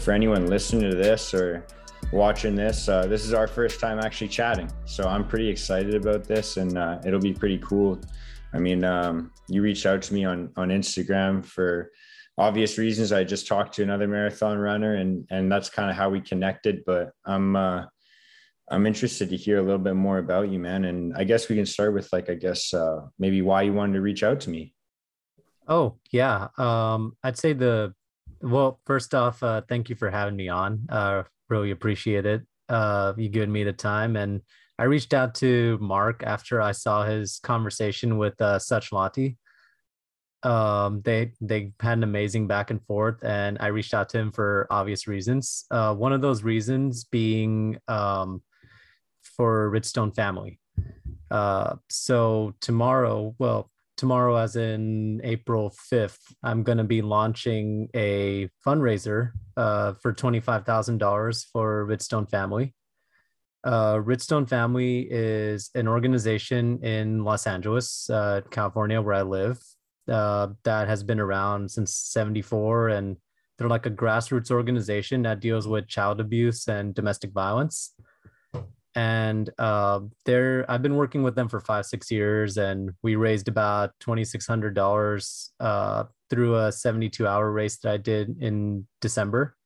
for anyone listening to this or watching this, uh, this is our first time actually chatting. So I'm pretty excited about this, and uh, it'll be pretty cool. I mean, um, you reached out to me on on Instagram for obvious reasons. I just talked to another marathon runner, and and that's kind of how we connected. But I'm uh, I'm interested to hear a little bit more about you, man. And I guess we can start with like I guess uh, maybe why you wanted to reach out to me. Oh yeah, um, I'd say the well. First off, uh, thank you for having me on. Uh, really appreciate it. Uh, you giving me the time, and I reached out to Mark after I saw his conversation with uh, Such Lottie. Um, they they had an amazing back and forth, and I reached out to him for obvious reasons. Uh, one of those reasons being um, for Richstone family. Uh, so tomorrow, well, tomorrow, as in April 5th, I'm going to be launching a fundraiser uh, for $25,000 for Richstone Family. Uh, Richstone Family is an organization in Los Angeles, uh, California, where I live, uh, that has been around since 74. And they're like a grassroots organization that deals with child abuse and domestic violence and uh, they're I've been working with them for five six years, and we raised about twenty six hundred dollars uh, through a seventy two hour race that I did in December,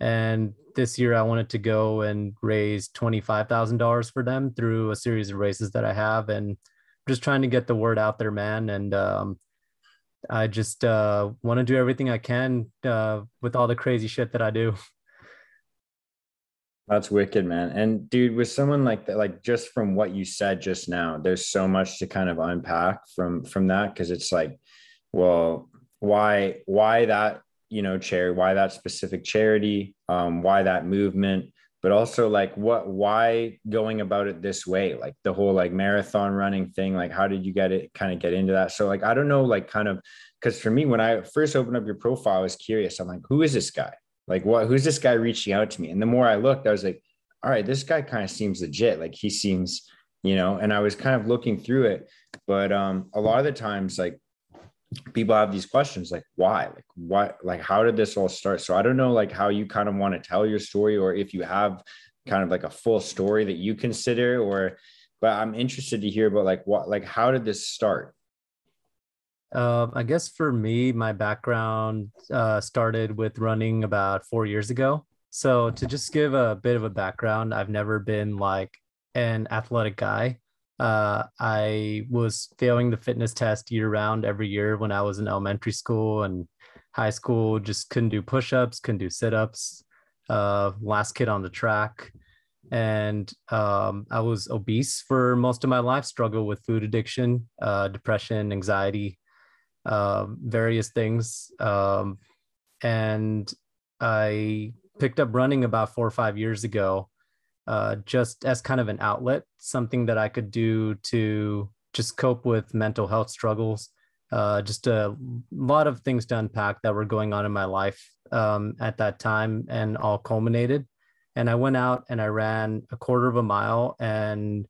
and this year I wanted to go and raise twenty five thousand dollars for them through a series of races that I have, and just trying to get the word out there, man, and um, I just uh, want to do everything I can uh, with all the crazy shit that I do. That's wicked, man. And dude, with someone like that, like just from what you said just now, there's so much to kind of unpack from from that because it's like, well, why why that you know chair why that specific charity um why that movement but also like what why going about it this way? Like the whole like marathon running thing like how did you get it kind of get into that? So like i don't know like kind of because for me when i first opened up your profile i was curious. I'm like who is this guy like, what? Who's this guy reaching out to me? And the more I looked, I was like, all right, this guy kind of seems legit. Like he seems, you know. And I was kind of looking through it, but um, a lot of the times, like people have these questions, like why, like what, like how did this all start? So I don't know, like how you kind of want to tell your story, or if you have kind of like a full story that you consider, or. But I'm interested to hear about like what, like how did this start? Uh, I guess for me, my background uh, started with running about four years ago. So to just give a bit of a background, I've never been like an athletic guy. Uh, I was failing the fitness test year round every year when I was in elementary school and high school. Just couldn't do push-ups, couldn't do sit-ups. Uh, last kid on the track, and um, I was obese for most of my life. Struggled with food addiction, uh, depression, anxiety uh, various things. Um, and I picked up running about four or five years ago, uh, just as kind of an outlet, something that I could do to just cope with mental health struggles. Uh, just a lot of things to unpack that were going on in my life um, at that time and all culminated. And I went out and I ran a quarter of a mile and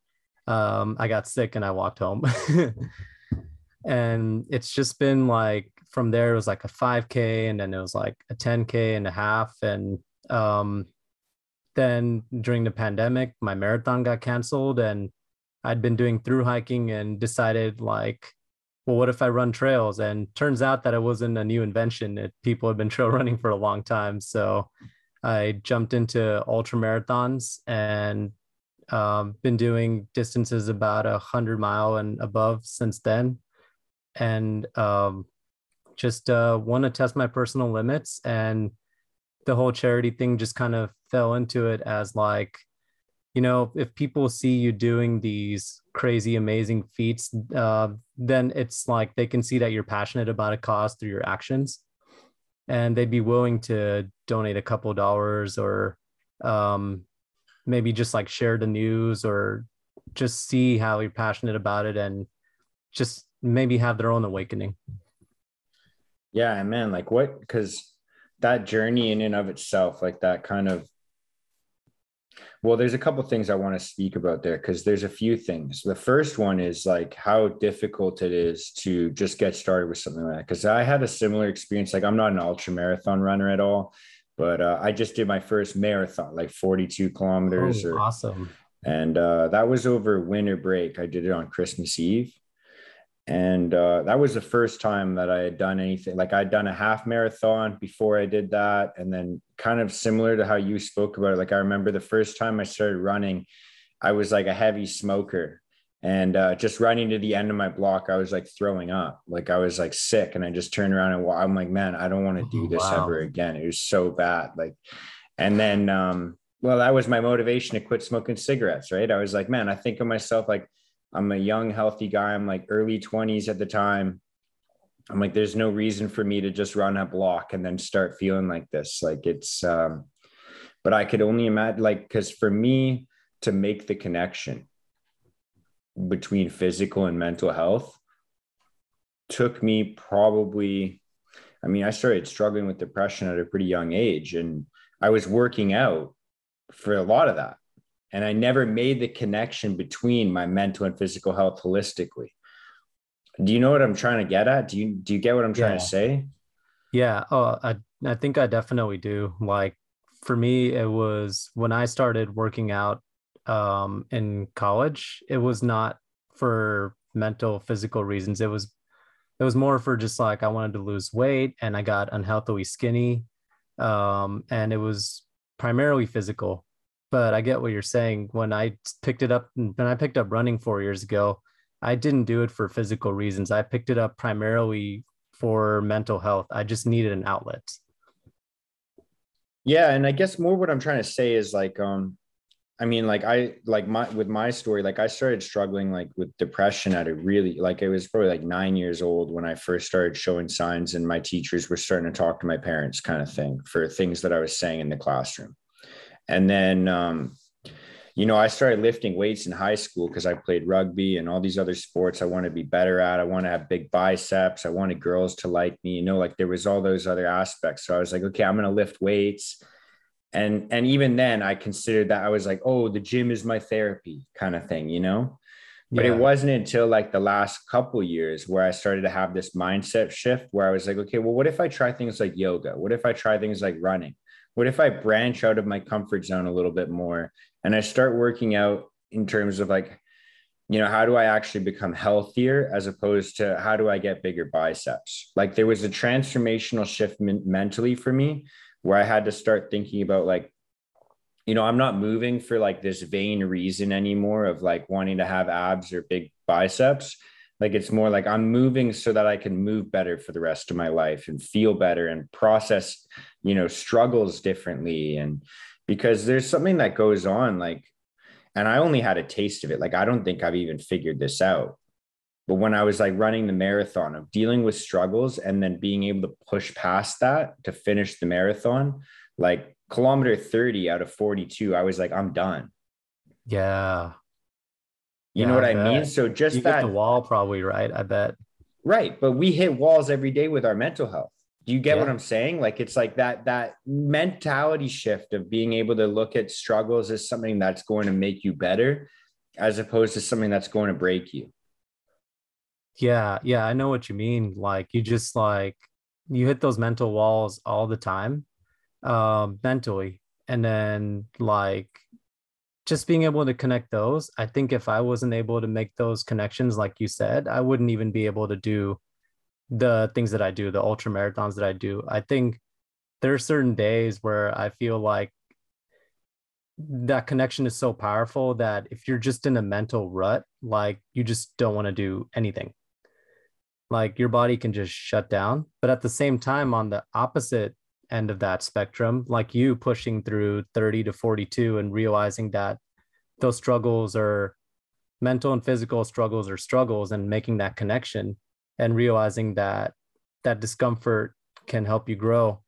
um, I got sick and I walked home. and it's just been like from there it was like a 5k and then it was like a 10k and a half and um then during the pandemic my marathon got canceled and i'd been doing through hiking and decided like well what if i run trails? And turns out that it wasn't a new invention it, people had been trail running for a long time. So i jumped into ultra marathons and um, been doing distances about a hundred mile and above since then and um, just uh, want to test my personal limits. And the whole charity thing just kind of fell into it as like, you know, if people see you doing these crazy, amazing feats, uh, then it's like they can see that you're passionate about a cause through your actions. And they'd be willing to donate a couple dollars or um, maybe just like share the news or just see how you're passionate about it and just maybe have their own awakening. Yeah, man, like what? Because that journey in and of itself, like that kind of. Well, there's a couple things I want to speak about there because there's a few things. The first one is like how difficult it is to just get started with something like that. Because I had a similar experience. Like I'm not an ultra marathon runner at all, but uh, I just did my first marathon, like 42 kilometers. Oh, or, awesome. And uh, that was over winter break. I did it on Christmas Eve. And uh, that was the first time that I had done anything. Like I'd done a half marathon before I did that. And then, kind of similar to how you spoke about it, like I remember the first time I started running, I was like a heavy smoker and uh, just running to the end of my block, I was like throwing up, like I was like sick, and I just turned around and I'm like, man, I don't want to do this wow. ever again. It was so bad, like, and then, um, well, that was my motivation to quit smoking cigarettes, right? I was like, man, I think of myself like I'm a young, healthy guy. I'm like early 20s at the time. I'm like, there's no reason for me to just run a block and then start feeling like this. Like it's, um, but I could only imagine, like, because for me to make the connection between physical and mental health took me probably i mean i started struggling with depression at a pretty young age and i was working out for a lot of that and i never made the connection between my mental and physical health holistically do you know what i'm trying to get at do you do you get what i'm trying yeah. to say yeah oh i i think i definitely do like for me it was when i started working out um, in college, it was not for mental physical reasons. It was it was more for just like I wanted to lose weight and I got unhealthily skinny. Um, and it was primarily physical. But I get what you're saying. When I picked it up, when I picked up running four years ago, I didn't do it for physical reasons. I picked it up primarily for mental health. I just needed an outlet. Yeah, and I guess more what I'm trying to say is like um I mean, like I like my with my story, like I started struggling like with depression at a really like it was probably like nine years old when I first started showing signs, and my teachers were starting to talk to my parents, kind of thing, for things that I was saying in the classroom. And then um, you know, I started lifting weights in high school because I played rugby and all these other sports I want to be better at. I want to have big biceps. I wanted girls to like me, you know, like there was all those other aspects. So I was like, okay, I'm gonna lift weights and and even then i considered that i was like oh the gym is my therapy kind of thing you know but yeah. it wasn't until like the last couple years where i started to have this mindset shift where i was like okay well what if i try things like yoga what if i try things like running what if i branch out of my comfort zone a little bit more and i start working out in terms of like you know how do i actually become healthier as opposed to how do i get bigger biceps like there was a transformational shift men- mentally for me where I had to start thinking about like, you know, I'm not moving for like this vain reason anymore of like wanting to have abs or big biceps. Like it's more like I'm moving so that I can move better for the rest of my life and feel better and process, you know, struggles differently. And because there's something that goes on, like, and I only had a taste of it. Like, I don't think I've even figured this out. But when I was like running the marathon of dealing with struggles and then being able to push past that to finish the marathon, like kilometer 30 out of 42, I was like, I'm done. Yeah. You yeah, know what I, I mean? So just you that the wall, probably, right? I bet. Right. But we hit walls every day with our mental health. Do you get yeah. what I'm saying? Like it's like that that mentality shift of being able to look at struggles as something that's going to make you better as opposed to something that's going to break you. Yeah, yeah, I know what you mean. Like you just like you hit those mental walls all the time, um, mentally, and then like just being able to connect those. I think if I wasn't able to make those connections, like you said, I wouldn't even be able to do the things that I do, the ultra marathons that I do. I think there are certain days where I feel like that connection is so powerful that if you're just in a mental rut, like you just don't want to do anything like your body can just shut down but at the same time on the opposite end of that spectrum like you pushing through 30 to 42 and realizing that those struggles are mental and physical struggles are struggles and making that connection and realizing that that discomfort can help you grow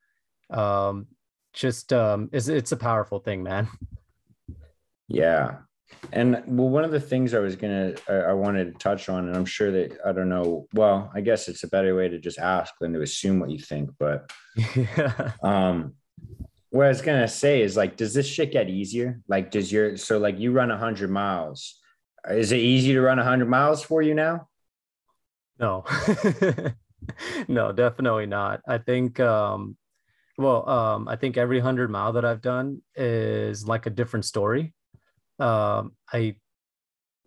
um just um it's, it's a powerful thing man yeah and well, one of the things I was gonna I, I wanted to touch on, and I'm sure that I don't know. Well, I guess it's a better way to just ask than to assume what you think. But yeah. um, what I was gonna say is like, does this shit get easier? Like, does your so like you run hundred miles? Is it easy to run hundred miles for you now? No, no, definitely not. I think um, well, um, I think every hundred mile that I've done is like a different story. Um, I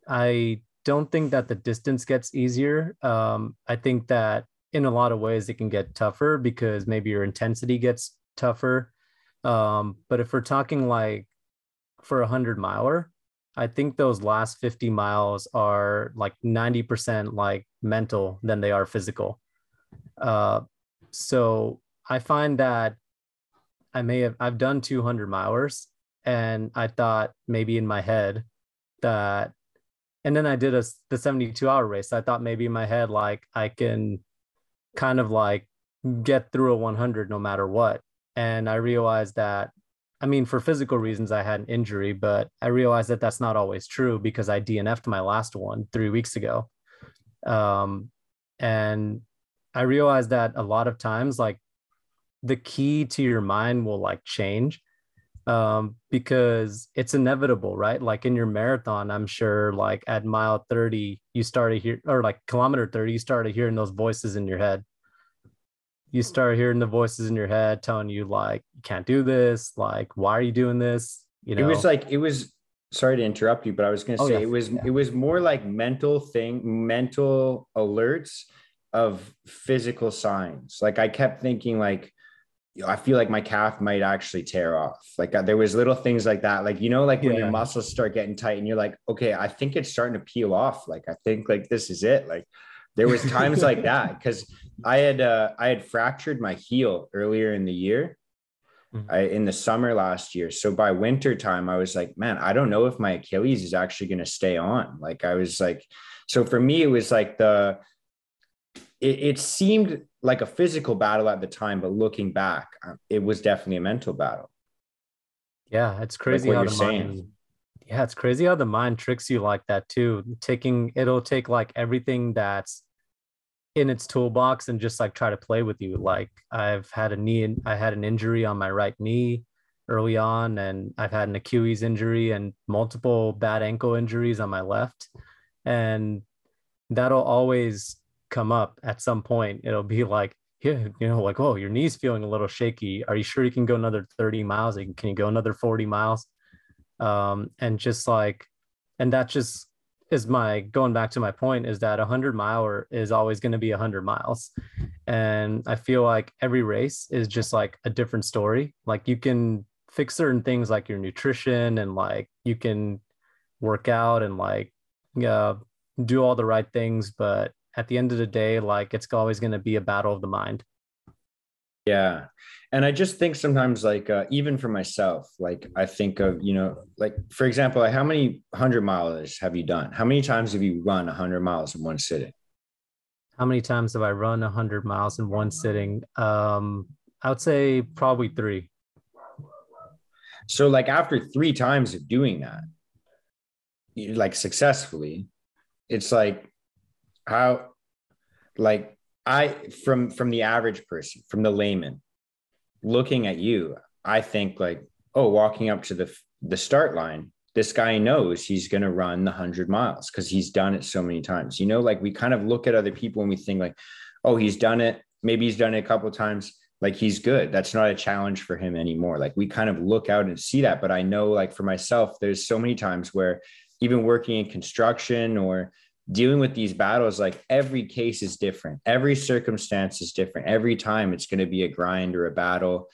I don't think that the distance gets easier. Um, I think that in a lot of ways it can get tougher because maybe your intensity gets tougher. Um, but if we're talking like for a hundred miler, I think those last 50 miles are like 90% like mental than they are physical. Uh, so I find that I may have, I've done 200 milers and I thought maybe in my head that, and then I did a, the 72 hour race. I thought maybe in my head, like I can kind of like get through a 100 no matter what. And I realized that I mean, for physical reasons, I had an injury, but I realized that that's not always true because I DNF'd my last one three weeks ago. Um, and I realized that a lot of times, like the key to your mind will like change um, because it's inevitable, right? Like in your marathon, I'm sure, like at mile 30, you started hear or like kilometer 30, you started hearing those voices in your head you start hearing the voices in your head telling you like you can't do this like why are you doing this you know it was like it was sorry to interrupt you but i was going to oh, say yeah. it was yeah. it was more like mental thing mental alerts of physical signs like i kept thinking like I feel like my calf might actually tear off. Like uh, there was little things like that. Like, you know, like when yeah. your muscles start getting tight and you're like, okay, I think it's starting to peel off. Like, I think like this is it. Like there was times like that because I had uh, I had fractured my heel earlier in the year, mm-hmm. I, in the summer last year. So by winter time, I was like, man, I don't know if my Achilles is actually going to stay on. Like I was like, so for me, it was like the. It, it seemed like a physical battle at the time, but looking back, uh, it was definitely a mental battle. Yeah, it's crazy like how the mind yeah, it's crazy how the mind tricks you like that too. Taking it'll take like everything that's in its toolbox and just like try to play with you. Like I've had a knee, I had an injury on my right knee early on, and I've had an Achilles injury and multiple bad ankle injuries on my left, and that'll always come up at some point. It'll be like, yeah, you know, like, oh, your knee's feeling a little shaky. Are you sure you can go another 30 miles? Can you go another 40 miles? um, and just like and that just is my going back to my point is that a 100 miler is always going to be a 100 miles. And i feel like every race is just like a different story. Like you can fix certain things like your nutrition and like you can work out and like uh, do all the right things. But at the end of the day like it's always going to be a battle of the mind yeah. And I just think sometimes, like, uh, even for myself, like, I think of, you know, like, for example, like how many 100 miles have you done? How many times have you run 100 miles in one sitting? How many times have I run 100 miles in one sitting? Um, I would say probably three. So, like, after three times of doing that, like successfully, it's like, how, like, I from from the average person, from the layman, looking at you, I think like, oh, walking up to the the start line, this guy knows he's going to run the 100 miles because he's done it so many times. You know, like we kind of look at other people and we think like, oh, he's done it. Maybe he's done it a couple times. Like he's good. That's not a challenge for him anymore. Like we kind of look out and see that. But I know, like for myself, there's so many times where even working in construction or dealing with these battles like every case is different. Every circumstance is different. Every time it's going to be a grind or a battle.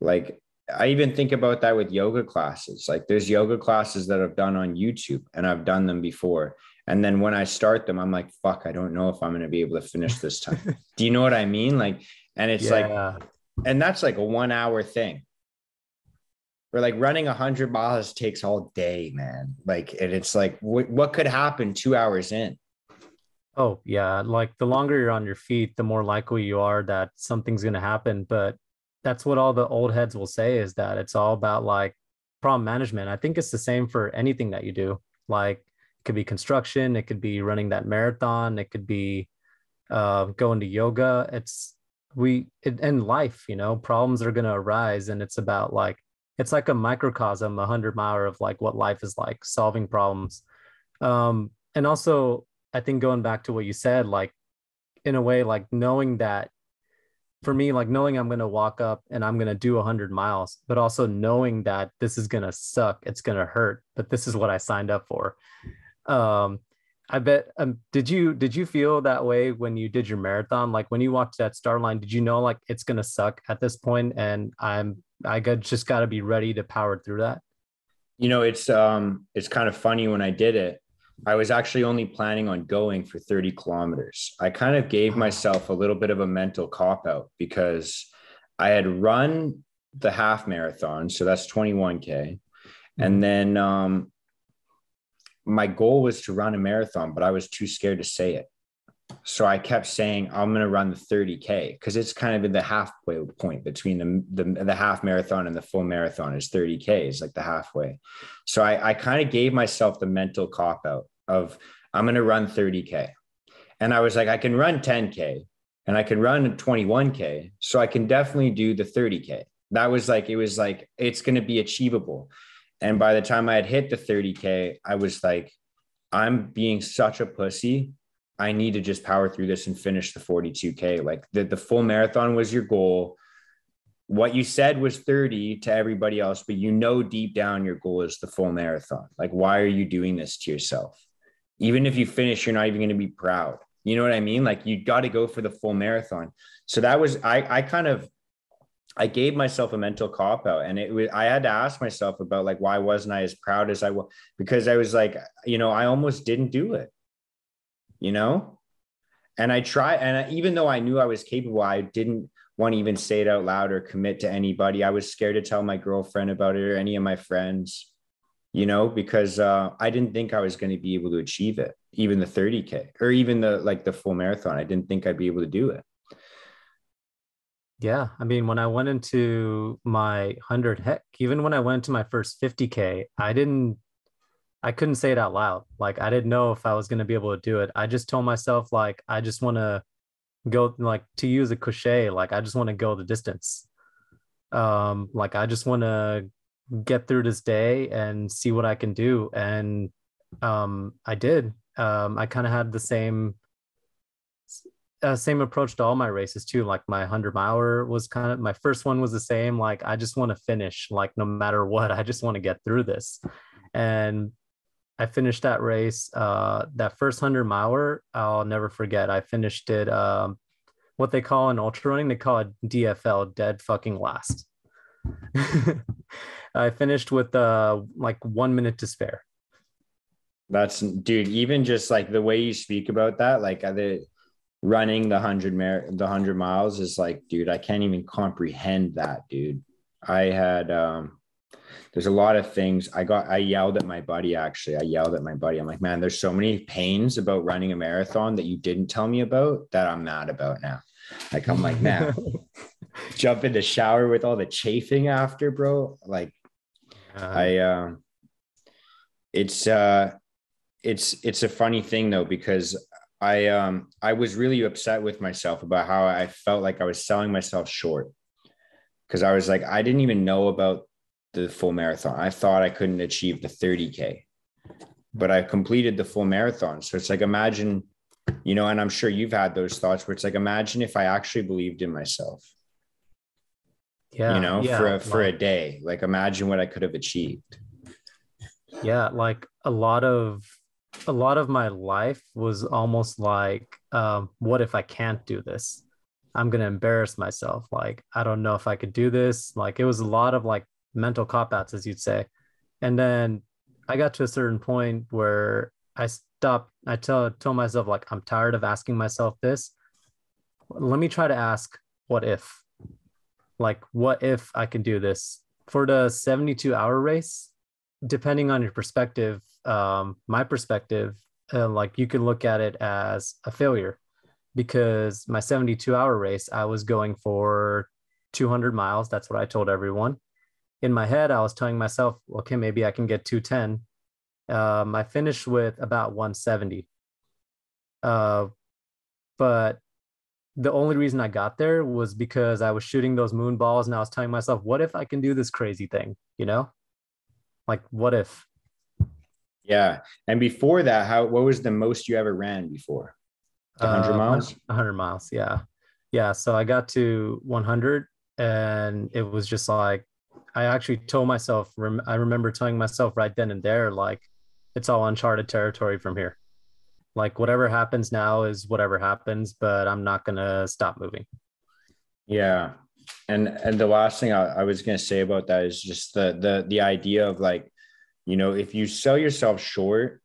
Like i even think about that with yoga classes. Like there's yoga classes that i've done on youtube and i've done them before. And then when i start them i'm like fuck i don't know if i'm going to be able to finish this time. Do you know what i mean? Like and it's yeah. like and that's like a one hour thing or like running 100 miles takes all day man. Like and it's like what, what could happen two hours in? Oh yeah. Like the longer you're on your feet the more likely you are that something's going to happen. But that's what all the old heads will say is that it's all about like problem management. I think it's the same for anything that you do. Like it could be construction it could be running that marathon it could be uh, going to yoga. It's we in life you know problems are going to arise and it's about like it's like a microcosm, a hundred mile of like what life is like, solving problems. Um, and also, I think going back to what you said, like in a way, like knowing that for me, like knowing I'm going to walk up and I'm going to do a 100 miles, but also knowing that this is going to suck, it's going to hurt, but this is what I signed up for. Um, I bet. Um, did you did you feel that way when you did your marathon? Like when you walked that star line, did you know like it's gonna suck at this point, and I'm I got just got to be ready to power through that? You know, it's um, it's kind of funny when I did it. I was actually only planning on going for 30 kilometers. I kind of gave myself a little bit of a mental cop out because I had run the half marathon. So that's 21K. And mm-hmm. then um, my goal was to run a marathon, but I was too scared to say it. So I kept saying, I'm going to run the 30K because it's kind of in the halfway point between the, the, the, half marathon and the full marathon is 30K is like the halfway. So I, I kind of gave myself the mental cop out of I'm going to run 30K. And I was like, I can run 10K and I can run 21K. So I can definitely do the 30K. That was like, it was like, it's going to be achievable. And by the time I had hit the 30K, I was like, I'm being such a pussy I need to just power through this and finish the 42K. Like the, the full marathon was your goal. What you said was 30 to everybody else, but you know deep down your goal is the full marathon. Like, why are you doing this to yourself? Even if you finish, you're not even going to be proud. You know what I mean? Like you got to go for the full marathon. So that was I I kind of I gave myself a mental cop out and it was I had to ask myself about like why wasn't I as proud as I was because I was like, you know, I almost didn't do it you know? And I try, and I, even though I knew I was capable, I didn't want to even say it out loud or commit to anybody. I was scared to tell my girlfriend about it or any of my friends, you know, because uh, I didn't think I was going to be able to achieve it, even the 30K or even the like the full marathon. I didn't think I'd be able to do it. Yeah. I mean, when I went into my 100, heck, even when I went to my first 50K, I didn't I couldn't say it out loud. Like I didn't know if I was going to be able to do it. I just told myself like I just want to go like to use a cliche like I just want to go the distance. Um like I just want to get through this day and see what I can do and um I did. Um I kind of had the same uh, same approach to all my races too. Like my 100 miler was kind of my first one was the same. Like I just want to finish, like no matter what, I just want to get through this. And I finished that race. Uh, that first hundred miler, I'll never forget. I finished it. Um, what they call in ultra running, they call it DFL, dead fucking last. I finished with uh, like one minute to spare. That's dude. Even just like the way you speak about that, like uh, the running the hundred mar- the hundred miles is like, dude, I can't even comprehend that, dude. I had um there's a lot of things. I got i yelled at my buddy actually. I yelled at my buddy. I'm like man there's so many pains about running a marathon that you didn't tell me about that i'm mad about now. Like i'm like man jump in the shower with all the chafing after bro. Like uh, i um it's uh it's it's a funny thing though because i um i was really upset with myself about how i felt like i was selling myself short. Because i was like i didn't even know about the full marathon. I thought I couldn't achieve the 30K, but I completed the full marathon. So it's like, imagine, you know, and I'm sure you've had those thoughts where it's like, imagine if I actually believed in myself. Yeah. You know, yeah, for a, for like, a day, like imagine what I could have achieved. Yeah. Like a lot of, a lot of my life was almost like, um, what if I can't do this? I'm going to embarrass myself. Like, I don't know if I could do this. Like, it was a lot of like mental cop outs, as you'd say. And then I got to a certain point where I stopped. I tell told myself like I'm tired of asking myself this. Let me try to ask what if. Like what if I can do this for the 72 hour race? Depending on your perspective, um, my perspective, uh, like you can look at it as a failure because my 72 hour race, I was going for 200 miles. That's what I told everyone in my head, I was telling myself, okay, maybe I can get 210. Um, I finished with about 170. Uh, but the only reason I got there was because I was shooting those moon balls and I was telling myself, what if I can do this crazy thing? You know, like what if? Yeah. And before that, how what was the most you ever ran before? 100 uh, miles? 100 miles. Yeah. yeah, so I got to 100 and it was just like I actually told myself I remember telling myself right then and there like it's all uncharted territory from here. Like whatever happens now is whatever happens, but I'm not gonna stop moving. Yeah. And and the last thing I, I was gonna say about that is just the the the idea of like, you know, if you sell yourself short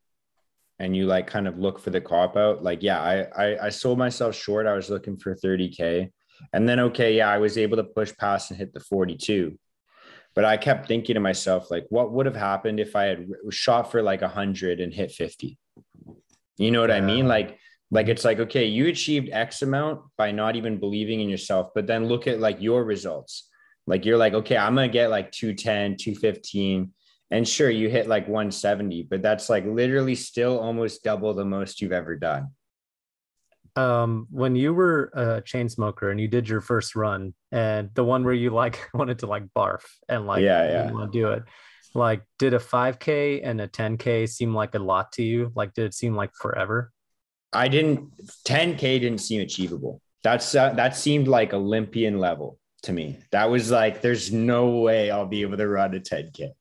and you like kind of look for the cop out, like yeah, I I, I sold myself short. I was looking for 30k. And then okay, yeah, I was able to push past and hit the 42 but I kept thinking to myself, like, what would have happened if I had shot for like 100 and hit 50? You know what yeah. I mean? Like, like it's like, okay, you achieved X amount by not even believing in yourself, but then look at like your results. Like, you're like, okay, I'm going to get like 210, 215. And sure, you hit like 170, but that's like literally still almost double the most you've ever done um when you were a chain smoker and you did your first run and the one where you like wanted to like barf and like yeah yeah. want to do it like did a 5k and a 10k seem like a lot to you? Like did it seem like forever? I didn't 10k didn't seem achievable. That's uh, that seemed like olympian level to me. That was like there's no way i'll be able to run a 10k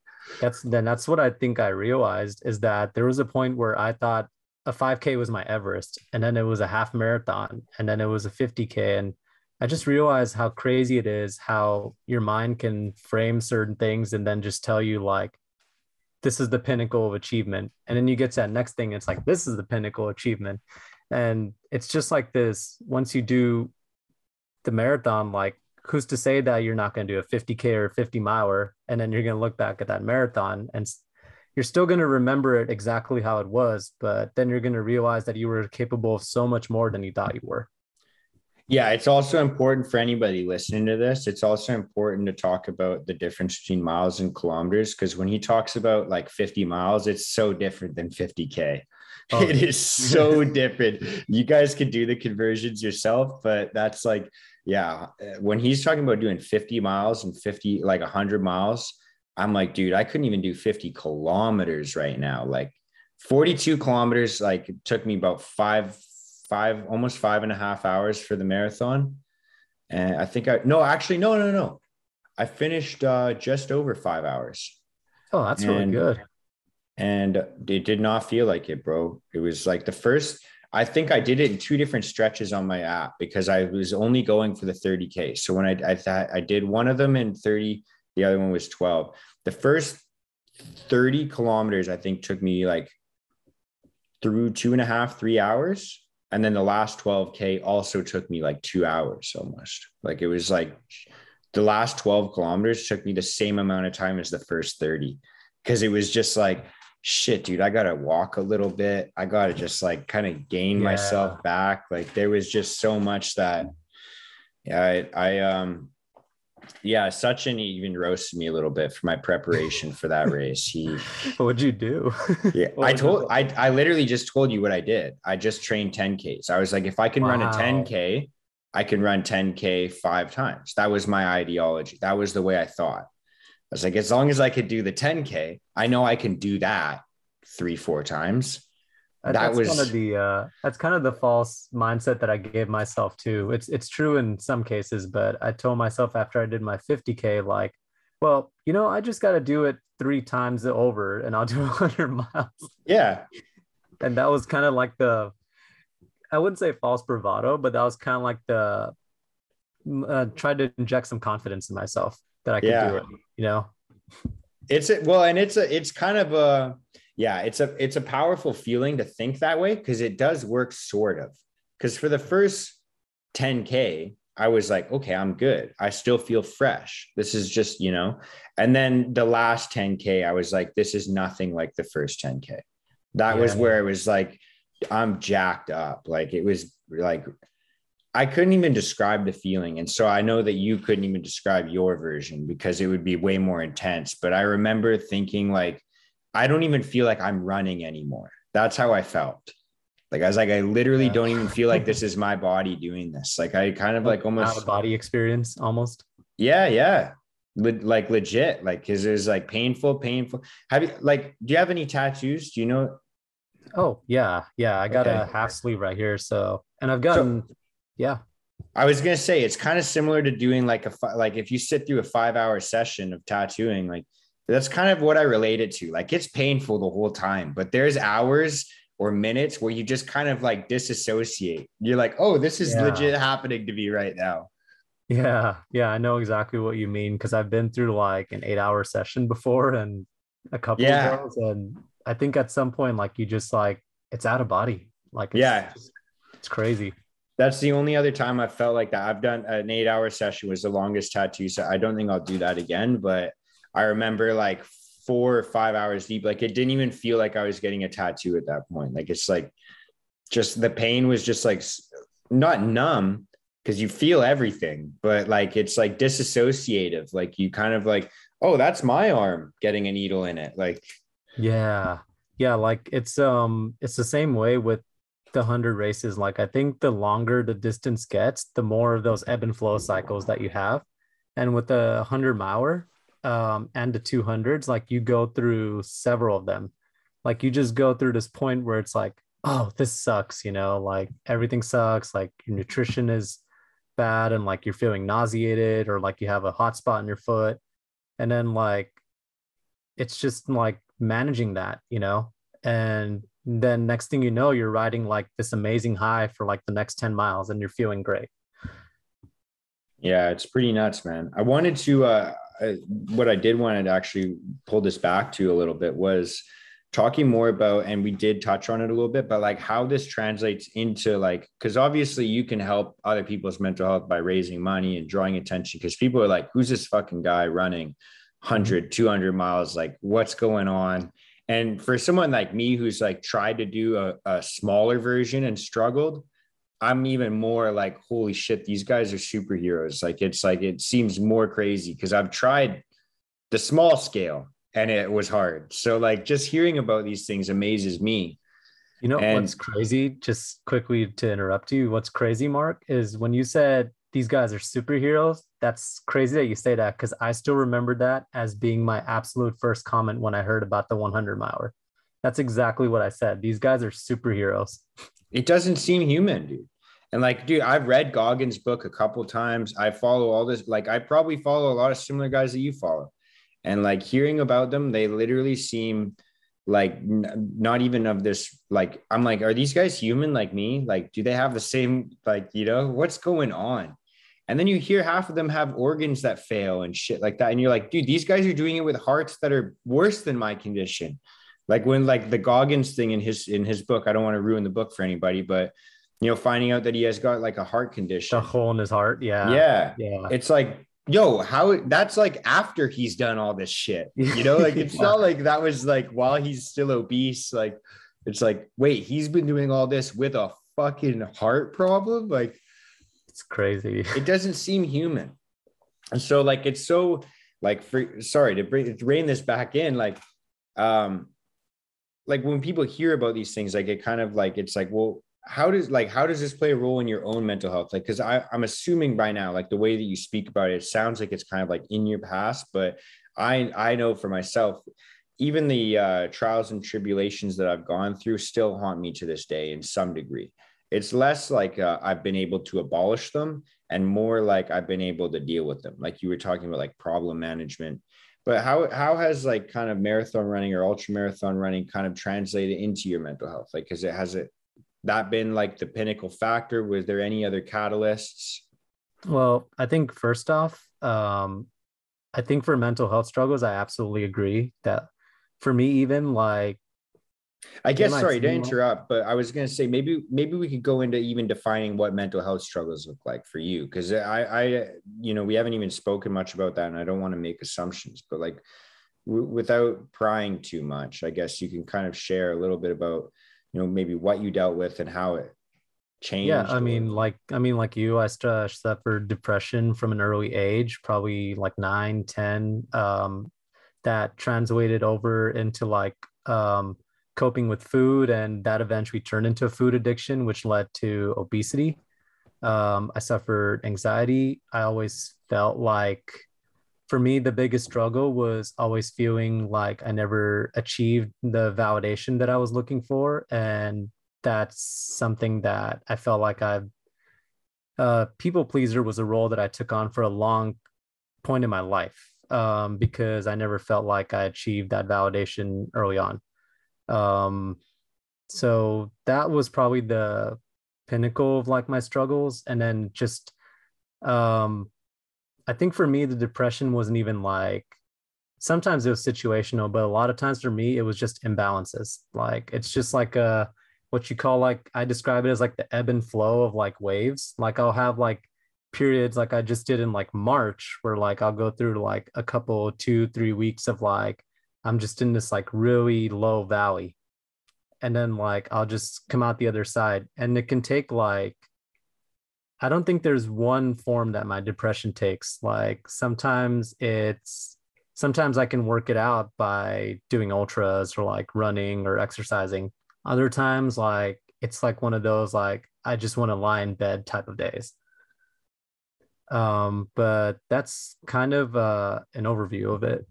that's then that's what i think i realized is that there was a point where i thought a 5K was my Everest, and then it was a half marathon, and then it was a 50K. And I just realized how crazy it is how your mind can frame certain things and then just tell you, like, this is the pinnacle of achievement. And then you get to that next thing, it's like, this is the pinnacle achievement. And it's just like this once you do the marathon, like, who's to say that you're not going to do a 50K or 50 miler? And then you're going to look back at that marathon and you're still going to remember it exactly how it was, but then you're going to realize that you were capable of so much more than you thought you were. Yeah, it's also important for anybody listening to this. It's also important to talk about the difference between miles and kilometers because when he talks about like 50 miles, it's so different than 50K. Oh. It is so different. You guys can do the conversions yourself, but that's like, yeah, when he's talking about doing 50 miles and 50, like 100 miles, I'm like, dude, I couldn't even do 50 kilometers right now. Like 42 kilometers, like it took me about five, five, almost five and a half hours for the marathon. And I think I, no, actually, no, no, no. I finished uh, just over five hours. Oh, that's and, really good. And it did not feel like it, bro. It was like the first, I think I did it in two different stretches on my app because I was only going for the 30K. So when I, I thought I did one of them in 30, the other one was 12. The first 30 kilometers, I think, took me like through two and a half, three hours. And then the last 12K also took me like two hours almost. Like it was like the last 12 kilometers took me the same amount of time as the first 30 because it was just like, shit, dude, I got to walk a little bit. I got to just like kind of gain yeah. myself back. Like there was just so much that, yeah, I, I, um, yeah, Sachin even roasted me a little bit for my preparation for that race. He what'd you do? yeah, I told I I literally just told you what I did. I just trained 10Ks. I was like, if I can wow. run a 10K, I can run 10K five times. That was my ideology. That was the way I thought. I was like, as long as I could do the 10K, I know I can do that three, four times that that's was kind of the uh, that's kind of the false mindset that I gave myself too. It's it's true in some cases, but I told myself after I did my 50k, like, well, you know, I just got to do it three times over, and I'll do 100 miles. Yeah, and that was kind of like the, I wouldn't say false bravado, but that was kind of like the, uh, tried to inject some confidence in myself that I could yeah. do it. You know, it's a, well, and it's a it's kind of a yeah, it's a it's a powerful feeling to think that way because it does work sort of. Because for the first 10k, I was like, okay, I'm good. I still feel fresh. This is just, you know. And then the last 10k, I was like, this is nothing like the first 10k. That yeah. was where it was like, I'm jacked up. Like it was like I couldn't even describe the feeling. And so I know that you couldn't even describe your version because it would be way more intense. But I remember thinking like I don't even feel like I'm running anymore. That's how I felt. Like I was like, I literally yeah. don't even feel like this is my body doing this. Like I kind of like almost out of body experience almost. Yeah, yeah. Le- like legit. Like cause it was like painful, painful. Have you like do you have any tattoos? Do you know? Oh yeah, yeah. I got okay. a half sleeve right here. So and I've gotten so, yeah. I was gonna say it's kind of similar to doing like a like if you sit through a five hour session of tattooing, like that's kind of what I relate it to. Like it's painful the whole time, but there's hours or minutes where you just kind of like disassociate. You're like, oh, this is yeah. legit happening to me right now. Yeah, yeah, I know exactly what you mean because I've been through like an eight hour session before and a couple yeah. of girls, and I think at some point, like you just like it's out of body. Like it's, yeah, it's crazy. That's the only other time I felt like that. I've done an eight hour session was the longest tattoo. So I don't think I'll do that again. But I remember like four or five hours deep. Like it didn't even feel like I was getting a tattoo at that point. Like it's like just the pain was just like not numb because you feel everything, but like it's like disassociative. Like you kind of like, oh, that's my arm getting a needle in it. Like, yeah, yeah, like it's um, it's the same way with the hundred races. Like I think the longer the distance gets, the more of those ebb and flow cycles that you have, and with the hundred miler, um, and the two hundreds, like you go through several of them. Like you just go through this point where it's like, oh, this sucks, you know, like everything sucks. Like your nutrition is bad and like you're feeling nauseated or like you have a hot spot in your foot and then like it's just like managing that you know and then next thing you know you're riding like this amazing high for like the next 10 miles and you're feeling great yeah it's pretty nuts man i wanted to uh what i did want to actually pull this back to a little bit was talking more about and we did touch on it a little bit but like how this translates into like because obviously you can help other people's mental health by raising money and drawing attention because people are like who's this fucking guy running 100 200 miles? Like what's going on? And for someone like me who's like tried to do a, a smaller version and struggled i'm even more like holy shit these guys are superheroes like it's like it seems more crazy because i've tried the small scale and it was hard. So like just hearing about these things amazes me. You know and, what's crazy? Just quickly to interrupt you, what's crazy, Mark, is when you said these guys are superheroes. That's crazy that you say that because I still remember that as being my absolute first comment when I heard about the 100 miler. That's exactly what I said. These guys are superheroes. It doesn't seem human, dude. And like, dude, I've read Goggins' book a couple times. I follow all this. Like, I probably follow a lot of similar guys that you follow and like hearing about them they literally seem like n- not even of this like i'm like are these guys human like me like do they have the same like you know what's going on and then you hear half of them have organs that fail and shit like that and you're like dude these guys are doing it with hearts that are worse than my condition like when like the goggins thing in his in his book i don't want to ruin the book for anybody but you know finding out that he has got like a heart condition a hole in his heart yeah yeah yeah it's like yo, how that's like after he's done all this shit. You know, like it's yeah. not like that was like while he's still obese. Like it's like, wait, he's been doing all this with a fucking heart problem. Like it's crazy. It doesn't seem human. And so like it's so like for sorry to bring to rein this back in, like um like when people hear about these things, like it kind of like it's like, well, how does like how does this play a role in your own mental health? Like because i'm assuming by now like the way that you speak about it, it sounds like it's kind of like in your past but i i know for myself even the uh, trials and tribulations that i've gone through still haunt me to this day in some degree. It's less like uh, i've been able to abolish them and more like i've been able to deal with them. Like you were talking about like problem management. But how how has like kind of marathon running or ultra marathon running kind of translated into your mental health? Like because it has it that been like the pinnacle factor? Was there any other catalysts? Well, I think first off, um, I think for mental health struggles, I absolutely agree that for me, even like, I guess sorry to interrupt, but I was going to say maybe maybe we could go into even defining what mental health struggles look like for you because I I you know we haven't even spoken much about that and I don't want to make assumptions, but like w- without prying too much, I guess you can kind of share a little bit about you know maybe what you dealt with and how it changed yeah i mean like i mean like you i suffered depression from an early age probably like 9 10 um that translated over into like um coping with food and that eventually turned into a food addiction which led to obesity. Um i suffered anxiety. I always felt like for me, the biggest struggle was always feeling like I never achieved the validation that I was looking for. And that's something that I felt like I've uh, people pleaser was a role that I took on for a long point in my life um, because I never felt like I achieved that validation early on. Um, so that was probably the pinnacle of like my struggles. And then just, um, I think for me, the depression wasn't even like, sometimes it was situational, but a lot of times for me, it was just imbalances. Like it's just like a, what you call like, I describe it as like the ebb and flow of like waves. Like I'll have like periods like I just did in like March where like I'll go through like a couple two three weeks of like I'm just in this like really low valley and then like I'll just come out the other side and it can take like I don't think there's one form that my depression takes like sometimes it's sometimes I can work it out by doing ultras or like running or exercising other times like it's like one of those like I just want to lie in bed type of days um, but that's kind of uh, an overview of it.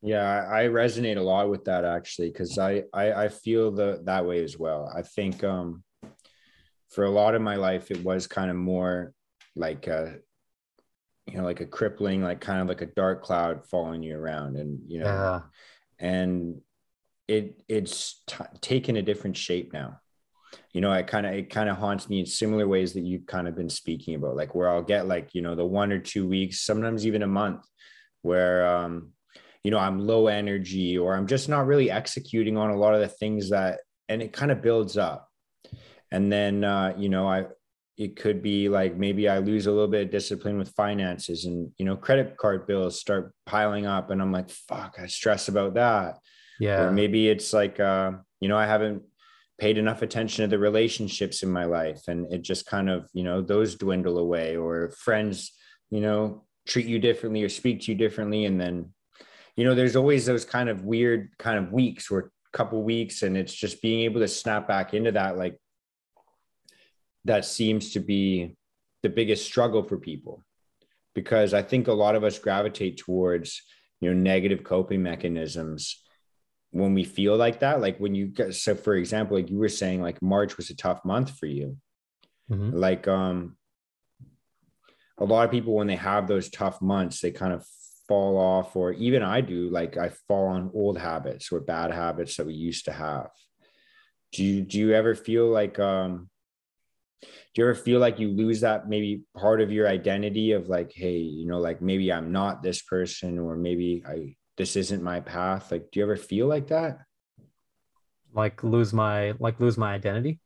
Yeah, I resonate a lot with that actually because I, I I feel the that way as well. I think um, for a lot of my life it was kind of more like a you know like a crippling like kind of like a dark cloud following you around and you know yeah. and it it's t- taken a different shape now you know, it kind of it kind of haunts me in similar ways that you've kind of been speaking about, like where I'll get like, you know, the one or two weeks, sometimes even a month, where um, you know, I'm low energy or I'm just not really executing on a lot of the things that and it kind of builds up. And then uh, you know, I it could be like maybe I lose a little bit of discipline with finances and you know, credit card bills start piling up and I'm like, fuck, I stress about that. Yeah. Or maybe it's like uh, you know, I haven't paid enough attention to the relationships in my life and it just kind of you know those dwindle away or friends you know treat you differently or speak to you differently and then you know there's always those kind of weird kind of weeks or couple weeks and it's just being able to snap back into that like that seems to be the biggest struggle for people. Because i think a lot of us gravitate towards you know negative coping mechanisms when we feel like that. Like when you get so for example like you were saying like march was a tough month for you. Mm-hmm. like um a lot of people when they have those tough months they kind of fall off or even i do like i fall on old habits or bad habits that we used to have. Do you do you ever feel like um do you ever feel like you lose that maybe part of your identity of like hey you know like maybe i'm not this person or maybe i this isn't my path? Like do you ever feel like that? Like lose my like lose my identity?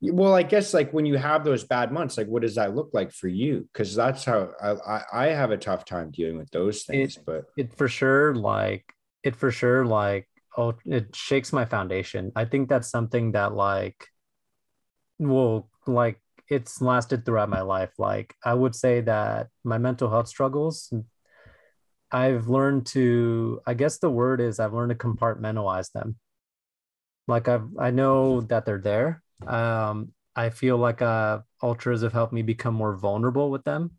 Well i guess like when you have those bad months like what does that look like for you? Because that's how I, I have a tough time dealing with those things it, but it for sure like it for sure like oh it shakes my foundation. I think that's something that like well like it's lasted throughout my life like i would say that my mental health struggles I've learned to, I guess the word is I've learned to compartmentalize them. Like I've, I know that they're there. Um, I feel like uh, ultras have helped me become more vulnerable with them.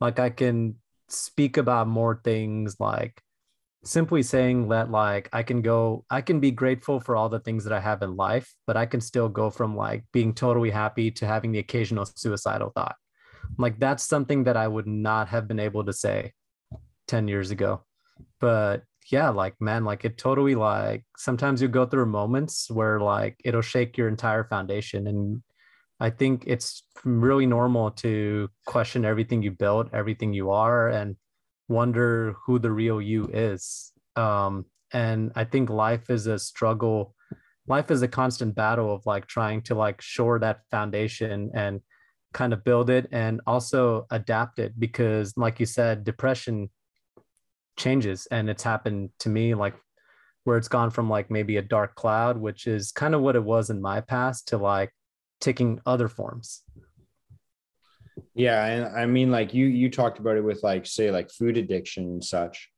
Like I can speak about more things like simply saying that like I can go, I can be grateful for all the things that I have in life, but I can still go from like being totally happy to having the occasional suicidal thought. Like that's something that I would not have been able to say 10 years ago but yeah like man like it totally like sometimes you go through moments where like it'll shake your entire foundation and i think it's really normal to question everything you built everything you are and wonder who the real you is. Um and i think life is a struggle life is a constant battle of like trying to like shore that foundation and kind of build it and also adapt it because like you said depression changes and it's happened to me like where it's gone from like maybe a dark cloud which is kind of what it was in my past to like taking other forms yeah and i mean like you you talked about it with like say like food addiction and such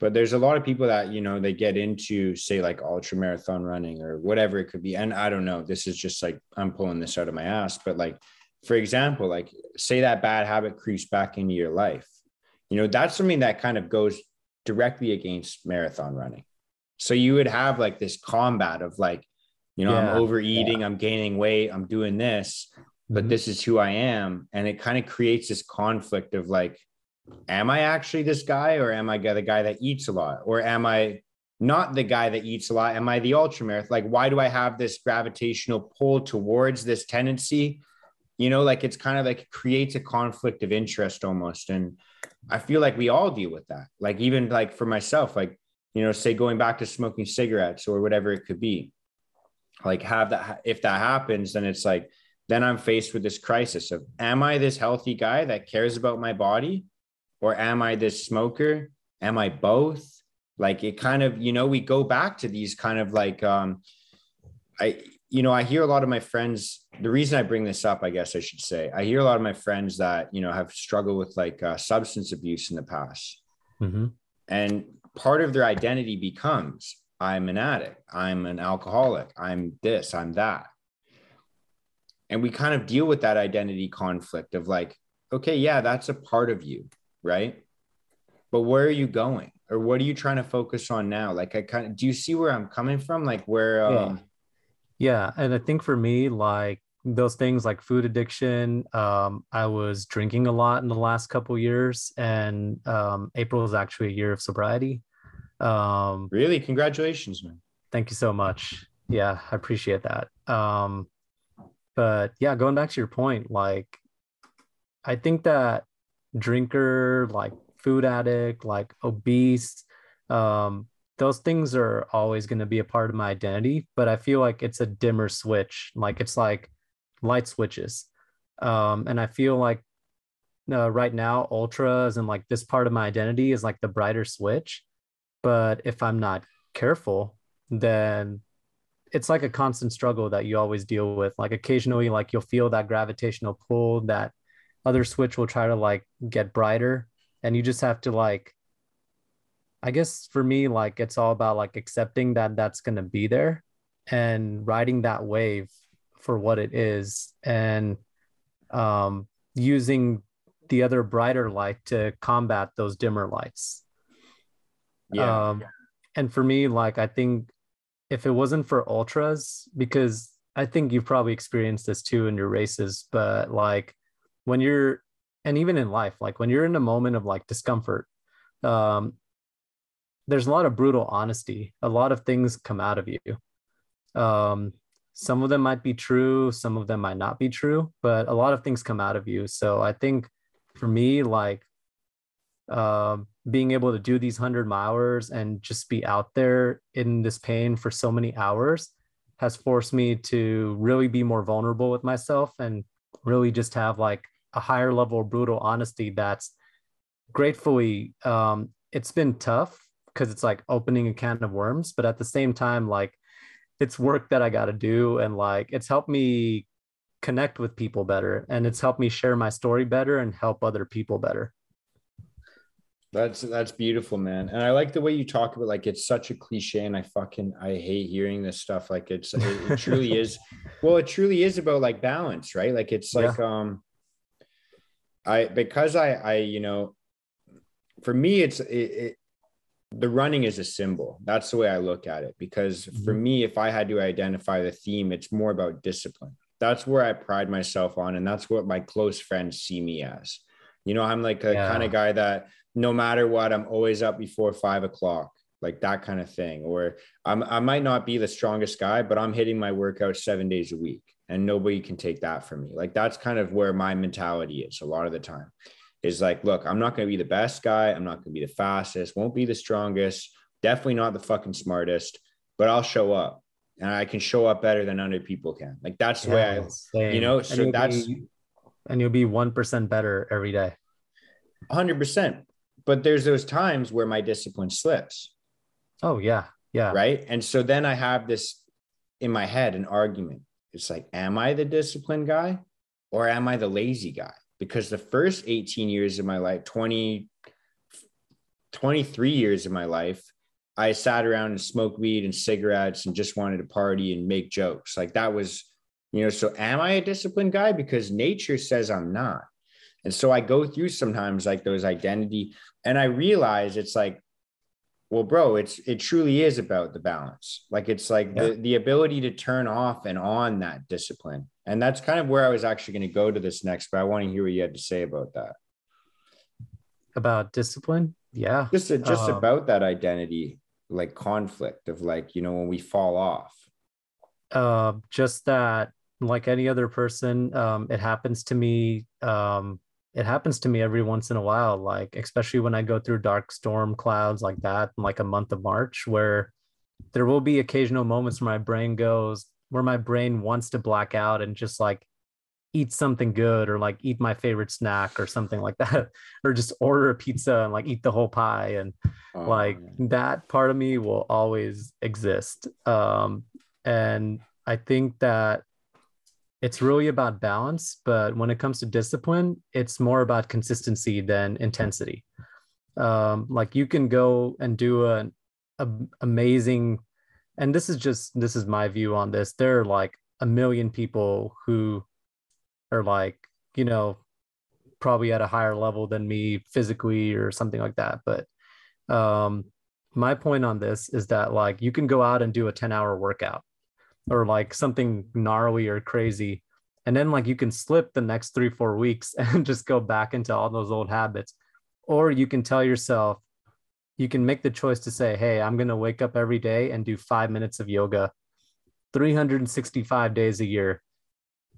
but there's a lot of people that you know they get into say like ultra marathon running or whatever it could be and i don't know this is just like i'm pulling this out of my ass but like for example like say that bad habit creeps back into your life you know that's something that kind of goes directly against marathon running. So you would have like this combat of like, you know, yeah, I'm overeating, yeah. I'm gaining weight, I'm doing this. But this is who I am. And it kind of creates this conflict of like, am I actually this guy or am I the guy that eats a lot? Or am I not the guy that eats a lot? Am I the ultramarathon? Like, why do I have this gravitational pull towards this tendency? You know, like it's kind of like creates a conflict of interest almost. And I feel like we all deal with that. Like, even like for myself, like, you know, say going back to smoking cigarettes or whatever it could be, like, have that, if that happens, then it's like, then I'm faced with this crisis of, am I this healthy guy that cares about my body? Or am I this smoker? Am I both? Like, it kind of, you know, we go back to these kind of like, um, I, you know, I hear a lot of my friends. The reason I bring this up, I guess I should say, I hear a lot of my friends that, you know, have struggled with like uh, substance abuse in the past. hmm And part of their identity becomes I'm an addict, I'm an alcoholic, I'm this, I'm that. And we kind of deal with that identity conflict of like, okay, yeah, that's a part of you, right? But where are you going? Or what are you trying to focus on now? Like, I kind of do you see where I'm coming from? Like, where, um, Yeah, and I think for me, like those things like food addiction, um, I was drinking a lot in the last couple years, and um, April is actually a year of sobriety. Um, really, congratulations, man. thank you so much. Yeah, I appreciate that. Um, but yeah, going back to your point, like I think that drinker, like food addict, like obese, um, those things are always going to be a part of my identity, but I feel like it's a dimmer switch. Like it's like light switches. Um, and I feel like uh, right now, ultras and like this part of my identity is like the brighter switch. But if I'm not careful, then it's like a constant struggle that you always deal with. Like occasionally, like you'll feel that gravitational pull, that other switch will try to like get brighter. And you just have to like I guess for me, like it's all about like accepting that that's going to be there and riding that wave for what it is and um, using the other brighter light to combat those dimmer lights. Yeah. Um, and for me, like I think if it wasn't for ultras, because I think you've probably experienced this too in your races, but like when you're, and even in life, like when you're in a moment of like discomfort, um, there's a lot of brutal honesty. A lot of things come out of you. Um, some of them might be true, some of them might not be true, but a lot of things come out of you. So I think for me, like um, being able to do these 100 hours and just be out there in this pain for so many hours has forced me to really be more vulnerable with myself and really just have like a higher level of brutal honesty that's gratefully um, it's been tough because it's like opening a can of worms but at the same time like it's work that i got to do and like it's helped me connect with people better and it's helped me share my story better and help other people better That's that's beautiful, man. And I like the way you talk about like it's such a cliche, and I fucking I hate hearing this stuff. Like it's it, it truly is. Well, it truly is about like balance, right? Like it's like um, I because I I you know, for me it's it, it the running is a symbol. That's the way I look at it. Because for Mhm. me, if I had to identify the theme, it's more about discipline. That's where I pride myself on, and that's what my close friends see me as. You know, I'm like a Yeah. kind of guy that no matter what, I'm always up before five o'clock, like that kind of thing. Or I'm, I might not be the strongest guy, but I'm hitting my workout seven days a week and nobody can take that from me. Like that's kind of where my mentality is a lot of the time is like, look, I'm not going to be the best guy. I'm not going to be the fastest, won't be the strongest, definitely not the fucking smartest, but I'll show up and I can show up better than other people can. Like that's the way I, Yeah, same. you know, And so you'll that's- be- and you'll be 1% better every day 100%. But there's those times where my discipline slips. oh yeah yeah. Right? And so then i have this in my head an argument. It's like am i the disciplined guy or am i the lazy guy? Because the first 18 years of my life 20 23 years of my life i sat around and smoked weed and cigarettes and just wanted to party and make jokes. Like that was you know so am i a disciplined guy? Because nature says i'm not and so i go through sometimes like those identity and i realize it's like well, bro, it's it truly is about the balance. Like it's like yeah. the, the ability to turn off and on that discipline. And that's kind of where I was actually going to go to this next, but I want to hear what you had to say about that. About discipline? Yeah. Just just um, about that identity, like conflict of like, you know, when we fall off. Uh just that like any other person, um, it happens to me um it happens to me every once in a while like especially when i go through dark storm clouds like that in like a month of march where there will be occasional moments where my brain goes where my brain wants to black out and just like eat something good or like eat my favorite snack or something like that or just order a pizza and like eat the whole pie and oh, like man. that part of me will always exist um and i think that it's really about balance but when it comes to discipline it's more about consistency than intensity. Um, like you can go and do an amazing and this is just this is my view on this there are like a million people who are like you know probably at a higher level than me physically or something like that but um my point on this is that like you can go out and do a 10 hour workout or like something gnarly or crazy. And then like you can slip the next three four weeks and just go back into all those old habits. Or you can tell yourself you can make the choice to say hey i'm going to wake up every day and do five minutes of yoga 365 days a year.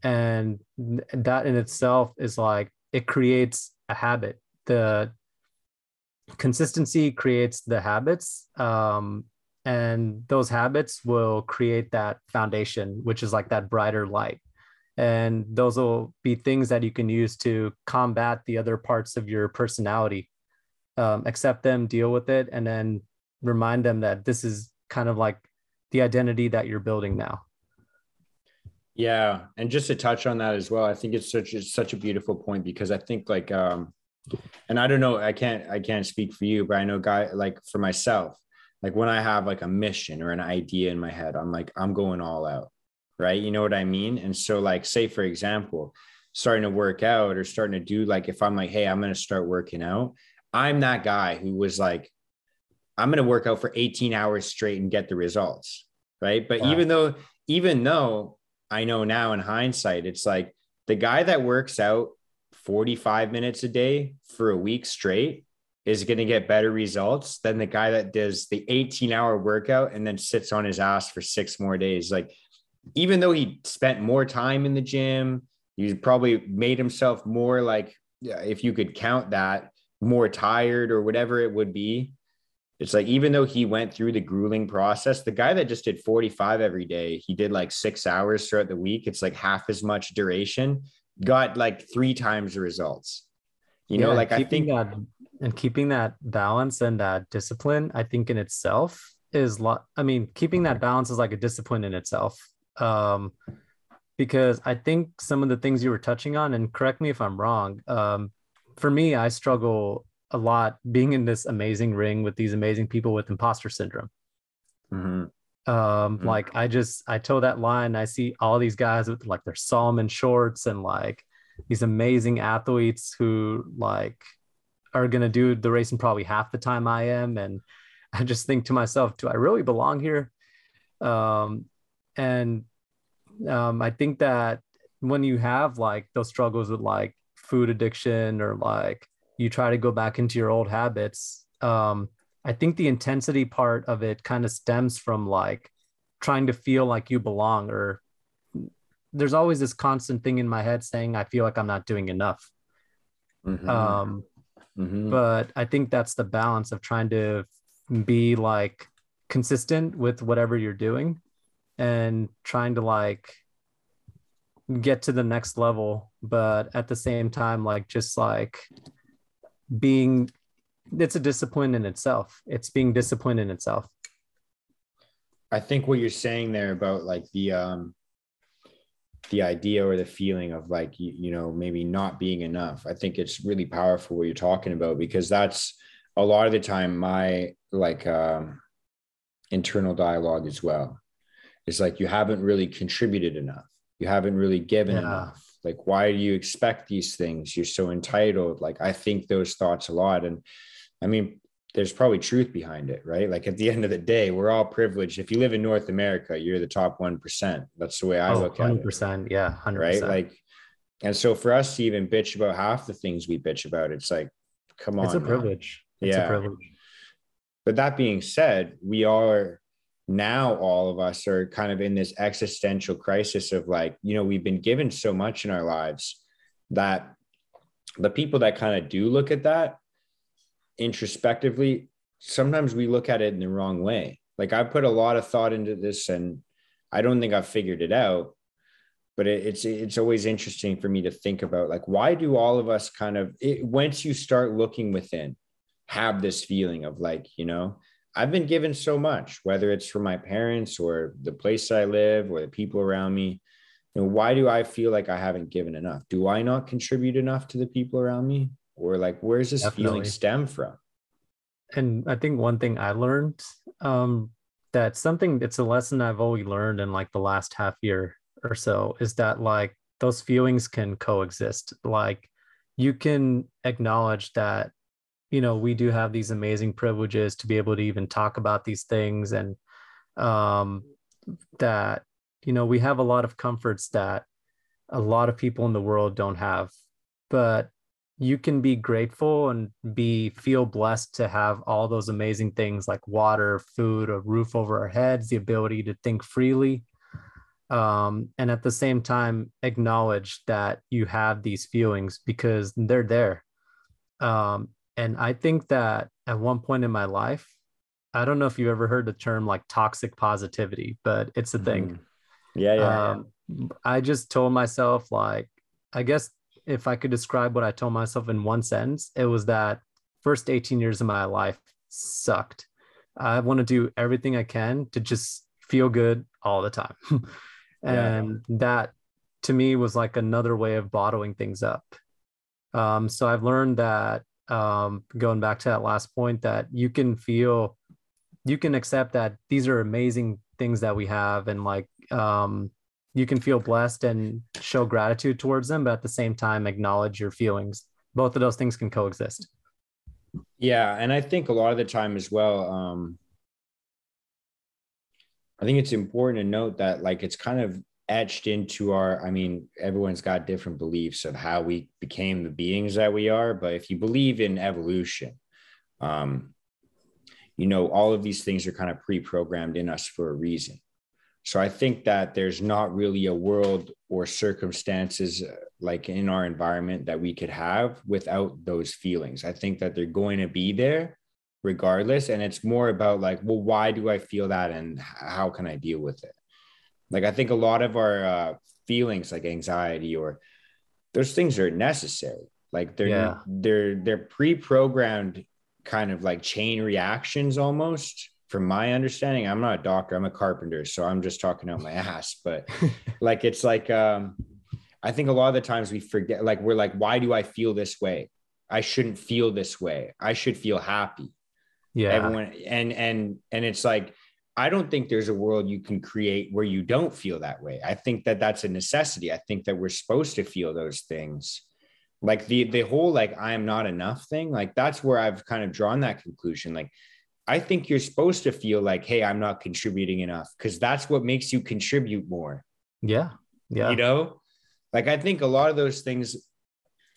And that in itself is like it creates a habit. The consistency creates the habits um, and those habits will create that foundation which is like that brighter light. And those will be things that you can use to combat the other parts of your personality. Um, accept them deal with it and then remind them that this is kind of like the identity that you're building now. Yeah and just to touch on that as well i think it's such it's such a beautiful point because i think like um and i don't know i can't i can't speak for you but i know guy like for myself like when I have like a mission or an idea in my head, I'm like, I'm going all out. Right. You know what I mean? And so, like, say, for example, starting to work out or starting to do like, if I'm like, hey, I'm going to start working out, I'm that guy who was like, I'm going to work out for 18 hours straight and get the results. Right. But even though, even though I know now in hindsight, it's like the guy that works out 45 minutes a day for a week straight is going to get better results than the guy that does the 18 hour workout and then sits on his ass for six more days. Like, even though he spent more time in the gym, he probably made himself more like, if you could count that, more tired or whatever it would be. It's like, even though he went through the grueling process, the guy that just did 45 every day, he did like six hours throughout the week. It's like half as much duration, got like three times the results. You know, like I think that and keeping that balance and that discipline i think in itself is lot i mean keeping that balance is like a discipline in itself um because i think some of the things you were touching on and correct me if i'm wrong um for me i struggle a lot being in this amazing ring with these amazing people with imposter syndrome mm-hmm. um mm-hmm. like i just i toe that line i see all these guys with like their salomon shorts and like these amazing athletes who like are going to do the race in probably half the time I am. And I just think to myself, do I really belong here? Um, and um, I think that when you have like those struggles with like food addiction or like you try to go back into your old habits, um, I think the intensity part of it kind of stems from like trying to feel like you belong or there's always this constant thing in my head saying I feel like I'm not doing enough. Mm-hmm. Um, Mm-hmm. But I think that's the balance of trying to be like consistent with whatever you're doing and trying to like get to the next level but at the same time like just like being it's a discipline in itself it's being disciplined in itself i think what you're saying there about like the um the idea or the feeling of like you, you know maybe not being enough. I think it's really powerful what you're talking about because that's a lot of the time my like um, internal dialogue as well it's like you haven't really contributed enough. You haven't really given yeah. enough. Like why do you expect these things? You're so entitled. Like i think those thoughts a lot. And i mean there's probably truth behind it, right? Like at the end of the day, we're all privileged. If you live in North America, you're the top 1%. That's the way I oh, look at it. 100%, Yeah. 100%. Right. Like, and so for us to even bitch about half the things we bitch about, it's like, come on. It's a privilege. It's yeah. a privilege. But that being said, we are now all of us are kind of in this existential crisis of like, you know, we've been given so much in our lives that the people that kind of do look at that introspectively, sometimes we look at it in the wrong way. Like I put a lot of thought into this and I don't think I've figured it out. But it, it's it's always interesting for me to think about like why do all of us kind of it, once you start looking within have this feeling of like you know I've been given so much whether it's from my parents or the place I live or the people around me know, why do I feel like I haven't given enough? Do I not contribute enough to the people around me? Or like, where's this Definitely. feeling stem from? And I think one thing I learned um, that something, it's a lesson I've always learned in like the last half year or so is that like those feelings can coexist. Like you can acknowledge that, you know, we do have these amazing privileges to be able to even talk about these things and um, that you know, we have a lot of comforts that a lot of people in the world don't have, but you can be grateful and be feel blessed to have all those amazing things like water, food, a roof over our heads, the ability to think freely. Um, and at the same time, acknowledge that you have these feelings because they're there. Um, and I think that at one point in my life, I don't know if you ever heard the term like toxic positivity, but it's a thing. Mm-hmm. Yeah, yeah, um, yeah. I just told myself, like, I guess if I could describe what I told myself in one sentence, it was that first 18 years of my life sucked. I want to do everything I can to just feel good all the time. and yeah. that to me was like another way of bottling things up. Um, so I've learned that um, going back to that last point, that you can feel, you can accept that these are amazing things that we have and like um, you can feel blessed and show gratitude towards them, but at the same time, acknowledge your feelings. Both of those things can coexist. Yeah. And I think a lot of the time as well, um, I think it's important to note that like it's kind of etched into our i mean everyone's got different beliefs of how we became the beings that we are but if you believe in evolution um you know all of these things are kind of pre-programmed in us for a reason so I think that there's not really a world or circumstances uh, like in our environment that we could have without those feelings. I think that they're going to be there regardless. And it's more about like, well, why do I feel that and how can I deal with it? Like, I think a lot of our uh, feelings, like anxiety or those things are necessary. Like they're yeah. they're they're pre-programmed kind of like chain reactions almost from my understanding, I'm not a doctor, I'm a carpenter, so I'm just talking out my ass. But like it's like um I think a lot of the times we forget, like we're like, why do I feel this way? I shouldn't feel this way. I should feel happy. Yeah. Everyone and and and it's like I don't think there's a world you can create where you don't feel that way. I think that that's a necessity. I think that we're supposed to feel those things. Like the the whole like I am not enough thing, like that's where I've kind of drawn that conclusion. Like I think you're supposed to feel like, hey, I'm not contributing enough because that's what makes you contribute more. Yeah. Yeah. You know, like I think a lot of those things,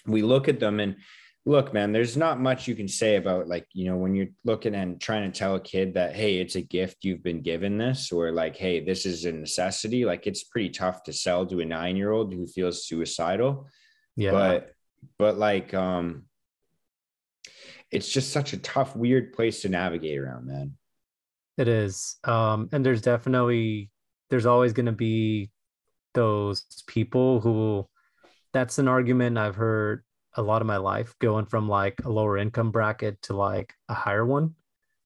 we look at them and look, man, there's not much you can say about like, you know, when you're looking and trying to tell a kid that, hey, it's a gift, you've been given this, or like, hey, this is a necessity. Like it's pretty tough to sell to a nine year old who feels suicidal. Yeah. But, but like, um, it's just such a tough, weird place to navigate around, man. It is. Um, and there's definitely there's always gonna be those people who that's an argument I've heard a lot of my life going from like a lower income bracket to like a higher one.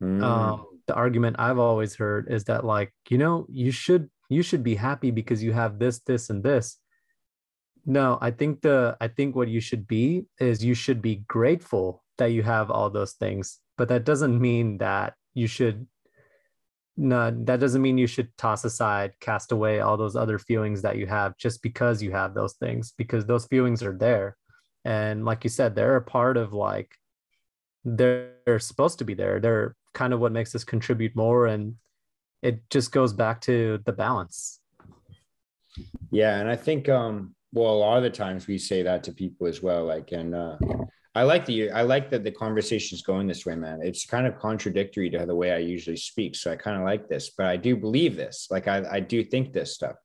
Mm. Um, the argument I've always heard is that like, you know, you should you should be happy because you have this, this, and this. No, I think the I think what you should be is you should be grateful that you have all those things but that doesn't mean that you should no that doesn't mean you should toss aside cast away all those other feelings that you have just because you have those things because those feelings are there and like you said they're a part of like they're, they're supposed to be there. They're kind of what makes us contribute more. And it just goes back to the balance. Yeah. And I think, um, well, a lot of the times we say that to people as well. Like, and, uh, I like the I like that the conversation is going this way, man. It's kind of contradictory to the way I usually speak. So I kind of like this, but I do believe this. Like I, I do think this stuff.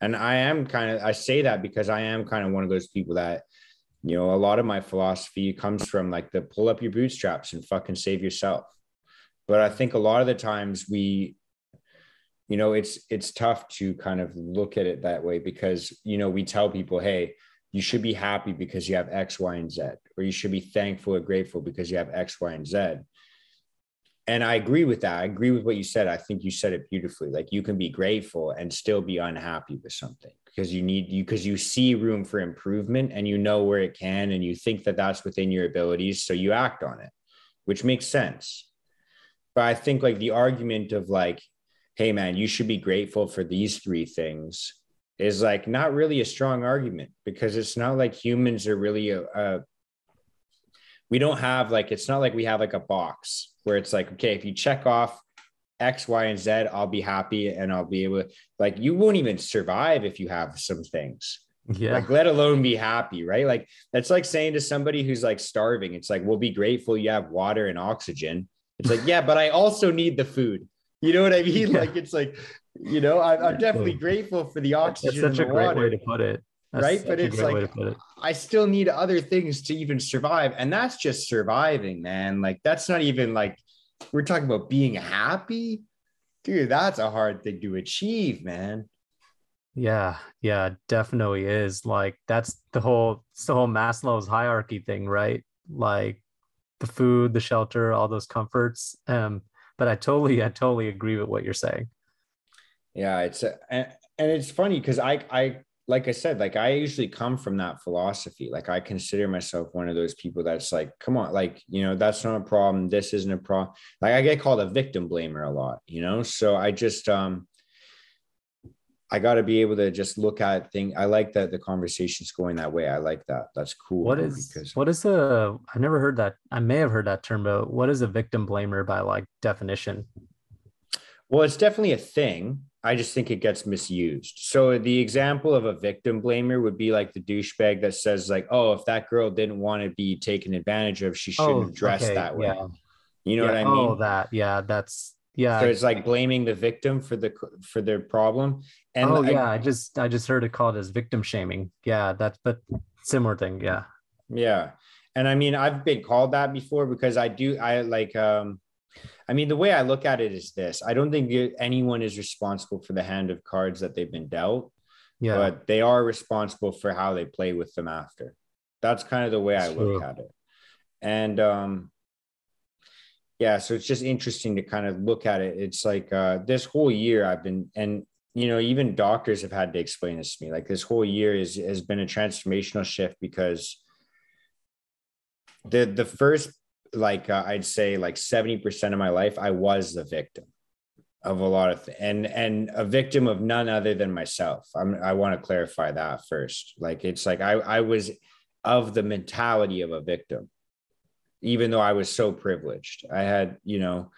And I am kind of I say that because I am kind of one of those people that, you know, a lot of my philosophy comes from like the pull up your bootstraps and fucking save yourself. But I think a lot of the times we you know it's it's tough to kind of look at it that way because you know we tell people hey you should be happy because you have X, Y, and Z, or you should be thankful or grateful because you have X, Y, and Z. And I agree with that. I agree with what you said. I think you said it beautifully. Like you can be grateful and still be unhappy with something because you need you because you see room for improvement and you know where it can and you think that that's within your abilities, so you act on it, which makes sense. But I think like the argument of like, hey man, you should be grateful for these three things is like not really a strong argument because it's not like humans are really a, a we don't have like it's not like we have like a box where it's like okay if you check off x y and z i'll be happy and i'll be able to like you won't even survive if you have some things. Yeah. Like let alone be happy right? Like that's like saying to somebody who's like starving it's like we'll be grateful you have water and oxygen. It's like yeah but i also need the food you know what i mean yeah. like it's like you know, I, am definitely grateful for the oxygen. That's such a great water, way to put it. That's right. But it's like, it. I still need other things to even survive. And that's just surviving, man. Like, that's not even like, we're talking about being happy. Dude, that's a hard thing to achieve, man. Yeah, yeah, definitely is. Like that's the whole it's the whole Maslow's hierarchy thing, right? Like the food, the shelter, all those comforts. Um, but I totally, I totally agree with what you're saying. Yeah it's a, and, and it's funny because i i like i said like i usually come from that philosophy. Like i consider myself one of those people that's like come on like you know that's not a problem. This isn't a problem like i get called a victim blamer a lot you know? So i just um I got to be able to just look at things. I like that the conversation's going that way. I like that. That's cool. What is because what is a? I never heard that. I may have heard that term, but what is a victim blamer by like definition? Well, it's definitely a thing. I just think it gets misused. So the example of a victim blamer would be like the douchebag that says like, "Oh, if that girl didn't want to be taken advantage of, she oh, shouldn't oh, have dressed okay, that way." Yeah. You know yeah, what I oh, mean? Oh, that yeah, that's yeah. So it's like blaming the victim for the for their problem. And oh yeah, I, I just I just heard it called as victim shaming. Yeah, that's but similar thing. Yeah. Yeah, and I mean I've been called that before because I do I like um I mean, the way I look at it is this I don't think anyone is responsible for the hand of cards that they've been dealt, yeah. but they are responsible for how they play with them after. That's kind of the way I look at it. And, um, yeah, so it's just interesting to kind of look at it. It's like uh, this whole year I've been, and you know, even doctors have had to explain this to me. Like this whole year is has been a transformational shift because the the first like uh, I'd say like 70% of my life, I was the victim of a lot of th- and and a victim of none other than myself. I'm I want to clarify that first. Like it's like I I was of the mentality of a victim, even though I was so privileged. I had, you know,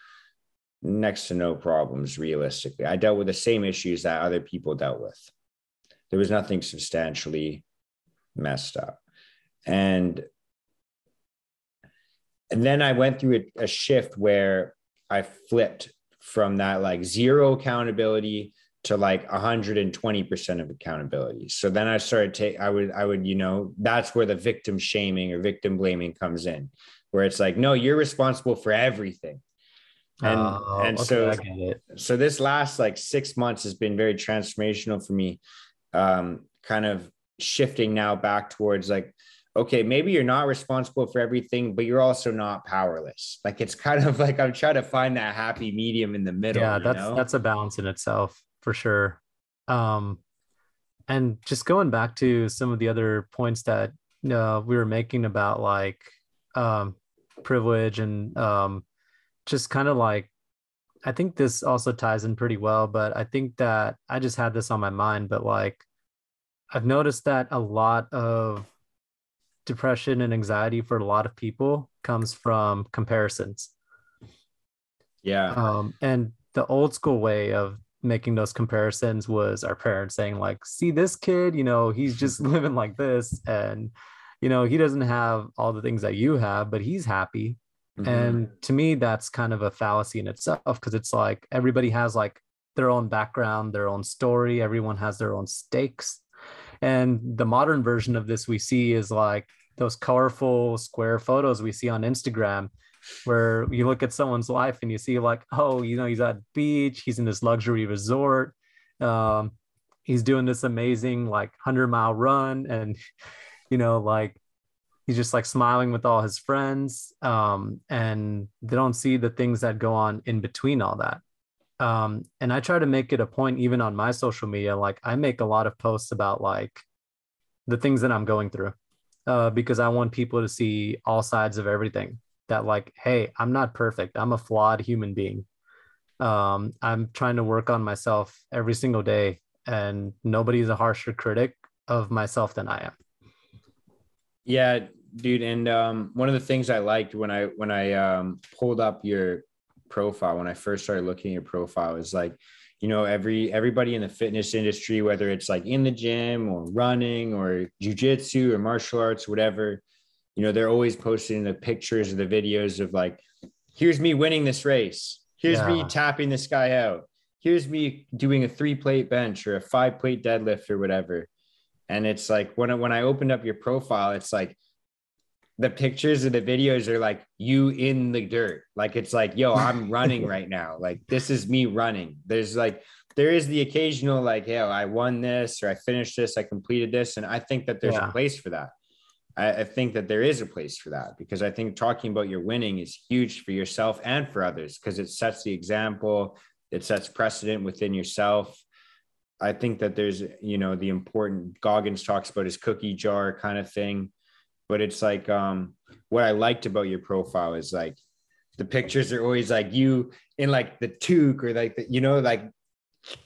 next to no problems realistically. I dealt with the same issues that other people dealt with. There was nothing substantially messed up. And and then I went through a, a shift where I flipped from that like zero accountability to like 120% of accountability. So then I started take I would I would you know that's where the victim shaming or victim blaming comes in where it's like no you're responsible for everything. And oh, and okay, so so this last like 6 months has been very transformational for me um kind of shifting now back towards like okay, maybe you're not responsible for everything, but you're also not powerless. Like it's kind of like I'm trying to find that happy medium in the middle. Yeah, that's know? that's a balance in itself for sure. Um, and just going back to some of the other points that uh, we were making about like um, privilege and um, just kind of like I think this also ties in pretty well, but I think that I just had this on my mind, but like I've noticed that a lot of depression and anxiety for a lot of people comes from comparisons. Yeah. Um, and the old school way of making those comparisons was our parents saying like see this kid? You know he's just living like this and you know he doesn't have all the things that you have but he's happy. Mm-hmm. and to me that's kind of a fallacy in itself because it's like everybody has like their own background their own story everyone has their own stakes. And the modern version of this we see is like those colorful square photos we see on instagram where you look at someone's life and you see like, oh, you know, he's at the beach, he's in this luxury resort, um, he's doing this amazing like hundred mile run, and you know, like he's just like smiling with all his friends, um, and they don't see the things that go on in between all that. Um, and I try to make it a point, even on my social media, like I make a lot of posts about like the things that I'm going through. Uh, because I want people to see all sides of everything that like hey i'm not perfect. I'm a flawed human being. Um, i'm trying to work on myself every single day and nobody's a harsher critic of myself than i am. Yeah dude and um, one of the things i liked when i when i um, pulled up your profile when i first started looking at your profile is like you know every everybody in the fitness industry whether it's like in the gym or running or jujitsu or martial arts whatever you know, they're always posting the pictures or the videos of like, here's me winning this race. Here's yeah. me tapping this guy out. Here's me doing a three plate bench or a five plate deadlift or whatever. And it's like when I, when I opened up your profile, it's like the pictures of the videos are like you in the dirt. Like it's like, yo, I'm running right now. Like this is me running. There's like there is the occasional like, yo, I won this or I finished this, I completed this. And I think that there's yeah. a place for that. I, I think that there is a place for that because I think talking about your winning is huge for yourself and for others because it sets the example, it sets precedent within yourself. I think that there's, you know, the important Goggins talks about his cookie jar kind of thing. But it's like um what I liked about your profile is like the pictures are always like you in like the toque or like the, you know, like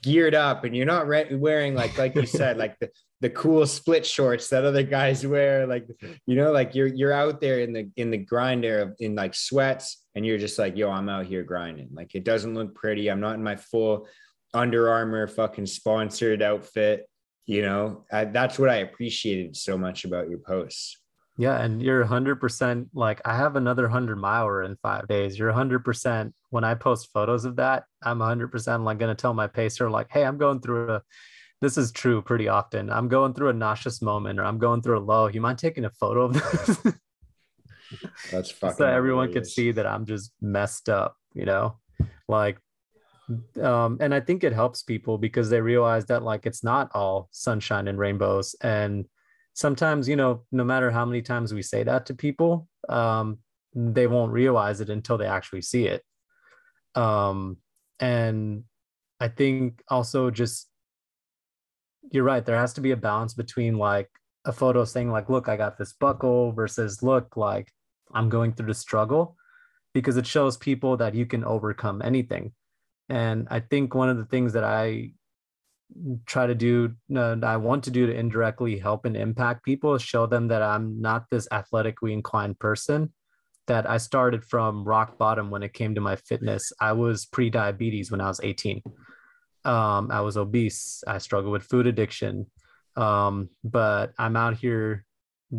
geared up and you're not re- wearing like like you said like the the cool split shorts that other guys wear like you know like you're you're out there in the in the grinder of in like sweats and you're just like yo i'm out here grinding. Like it doesn't look pretty. I'm not in my full Under Armour fucking sponsored outfit you know? I, that's what i appreciated so much about your posts. Yeah and you're 100% like i have another 100 miler in five days. You're 100% when i post photos of that i'm 100% like going to tell my pacer like hey i'm going through a this is true pretty often. I'm going through a nauseous moment or I'm going through a low. You mind taking a photo of this? That's fucking so everyone could see that I'm just messed up, you know? Like um and I think it helps people because they realize that like it's not all sunshine and rainbows and sometimes, you know, no matter how many times we say that to people, um they won't realize it until they actually see it. Um and I think also just you're right. There has to be a balance between like a photo saying like, look, I got this buckle versus look like I'm going through the struggle because it shows people that you can overcome anything. And I think one of the things that I try to do, uh, I want to do to indirectly help and impact people is show them that I'm not this athletically inclined person, that I started from rock bottom when it came to my fitness. I was pre diabetes when I was 18. Um, I was obese. I struggled with food addiction. Um, but I'm out here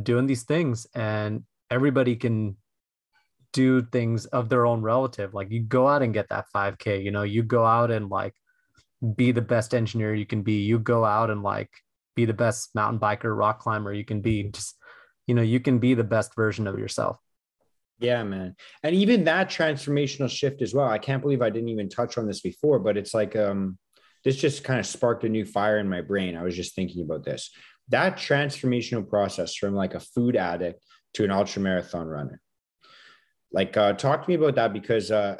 doing these things, and everybody can do things of their own relative. Like you go out and get that 5K, you know, you go out and like be the best engineer you can be. You go out and like be the best mountain biker, rock climber you can be. Just, you know, you can be the best version of yourself. Yeah, man. And even that transformational shift as well. I can't believe I didn't even touch on this before, but it's like um this just kind of sparked a new fire in my brain. I was just thinking about this. That transformational process from like a food addict to an ultra marathon runner. Like, uh, talk to me about that because uh,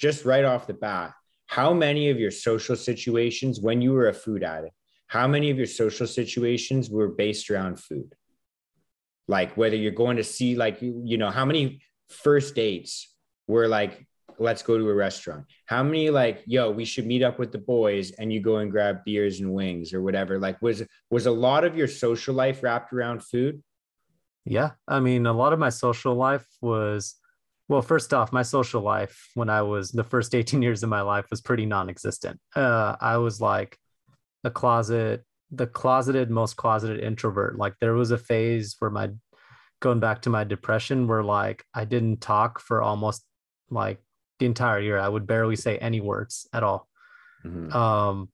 just right off the bat, how many of your social situations when you were a food addict, how many of your social situations were based around food? Like whether you're going to see, like, you know, how many first dates were like let's go to a restaurant how many like yo we should meet up with the boys and you go and grab beers and wings or whatever like was was a lot of your social life wrapped around food Yeah. I mean, a lot of my social life was, well, first off, my social life when I was the first 18 years of my life was pretty non existent. Uh, I was like a closet, the closeted, most closeted introvert. Like there was a phase where my, going back to my depression, where like I didn't talk for almost like the entire year. I would barely say any words at all. Mm-hmm. Um,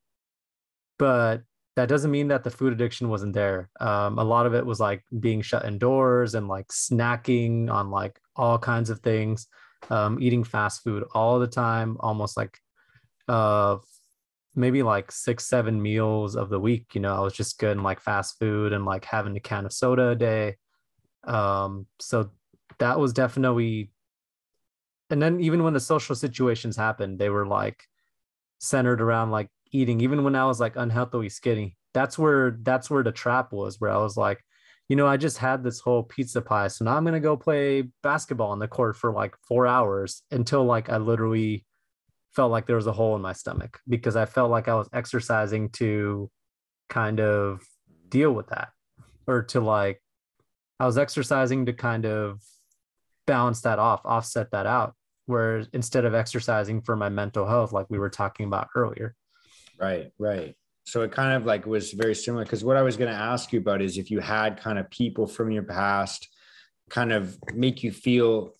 but that doesn't mean that the food addiction wasn't there. Um, a lot of it was like being shut indoors and like snacking on like all kinds of things, um, eating fast food all the time, almost like uh, maybe like six, seven meals of the week. You know, I was just good in like fast food and like having a can of soda a day. Um, so that was definitely, and then even when the social situations happened, they were like centered around like eating. Even when i was like unhealthily skinny that's where that's where the trap was where i was like you know i just had this whole pizza pie so now i'm to go play basketball on the court for like four hours until like i literally felt like there was a hole in my stomach because i felt like i was exercising to kind of deal with that or to like i was exercising to kind of balance that off offset that out where instead of exercising for my mental health like we were talking about earlier Right, right. So it kind of like was very similar because what I was going to ask you about is if you had kind of people from your past kind of make you feel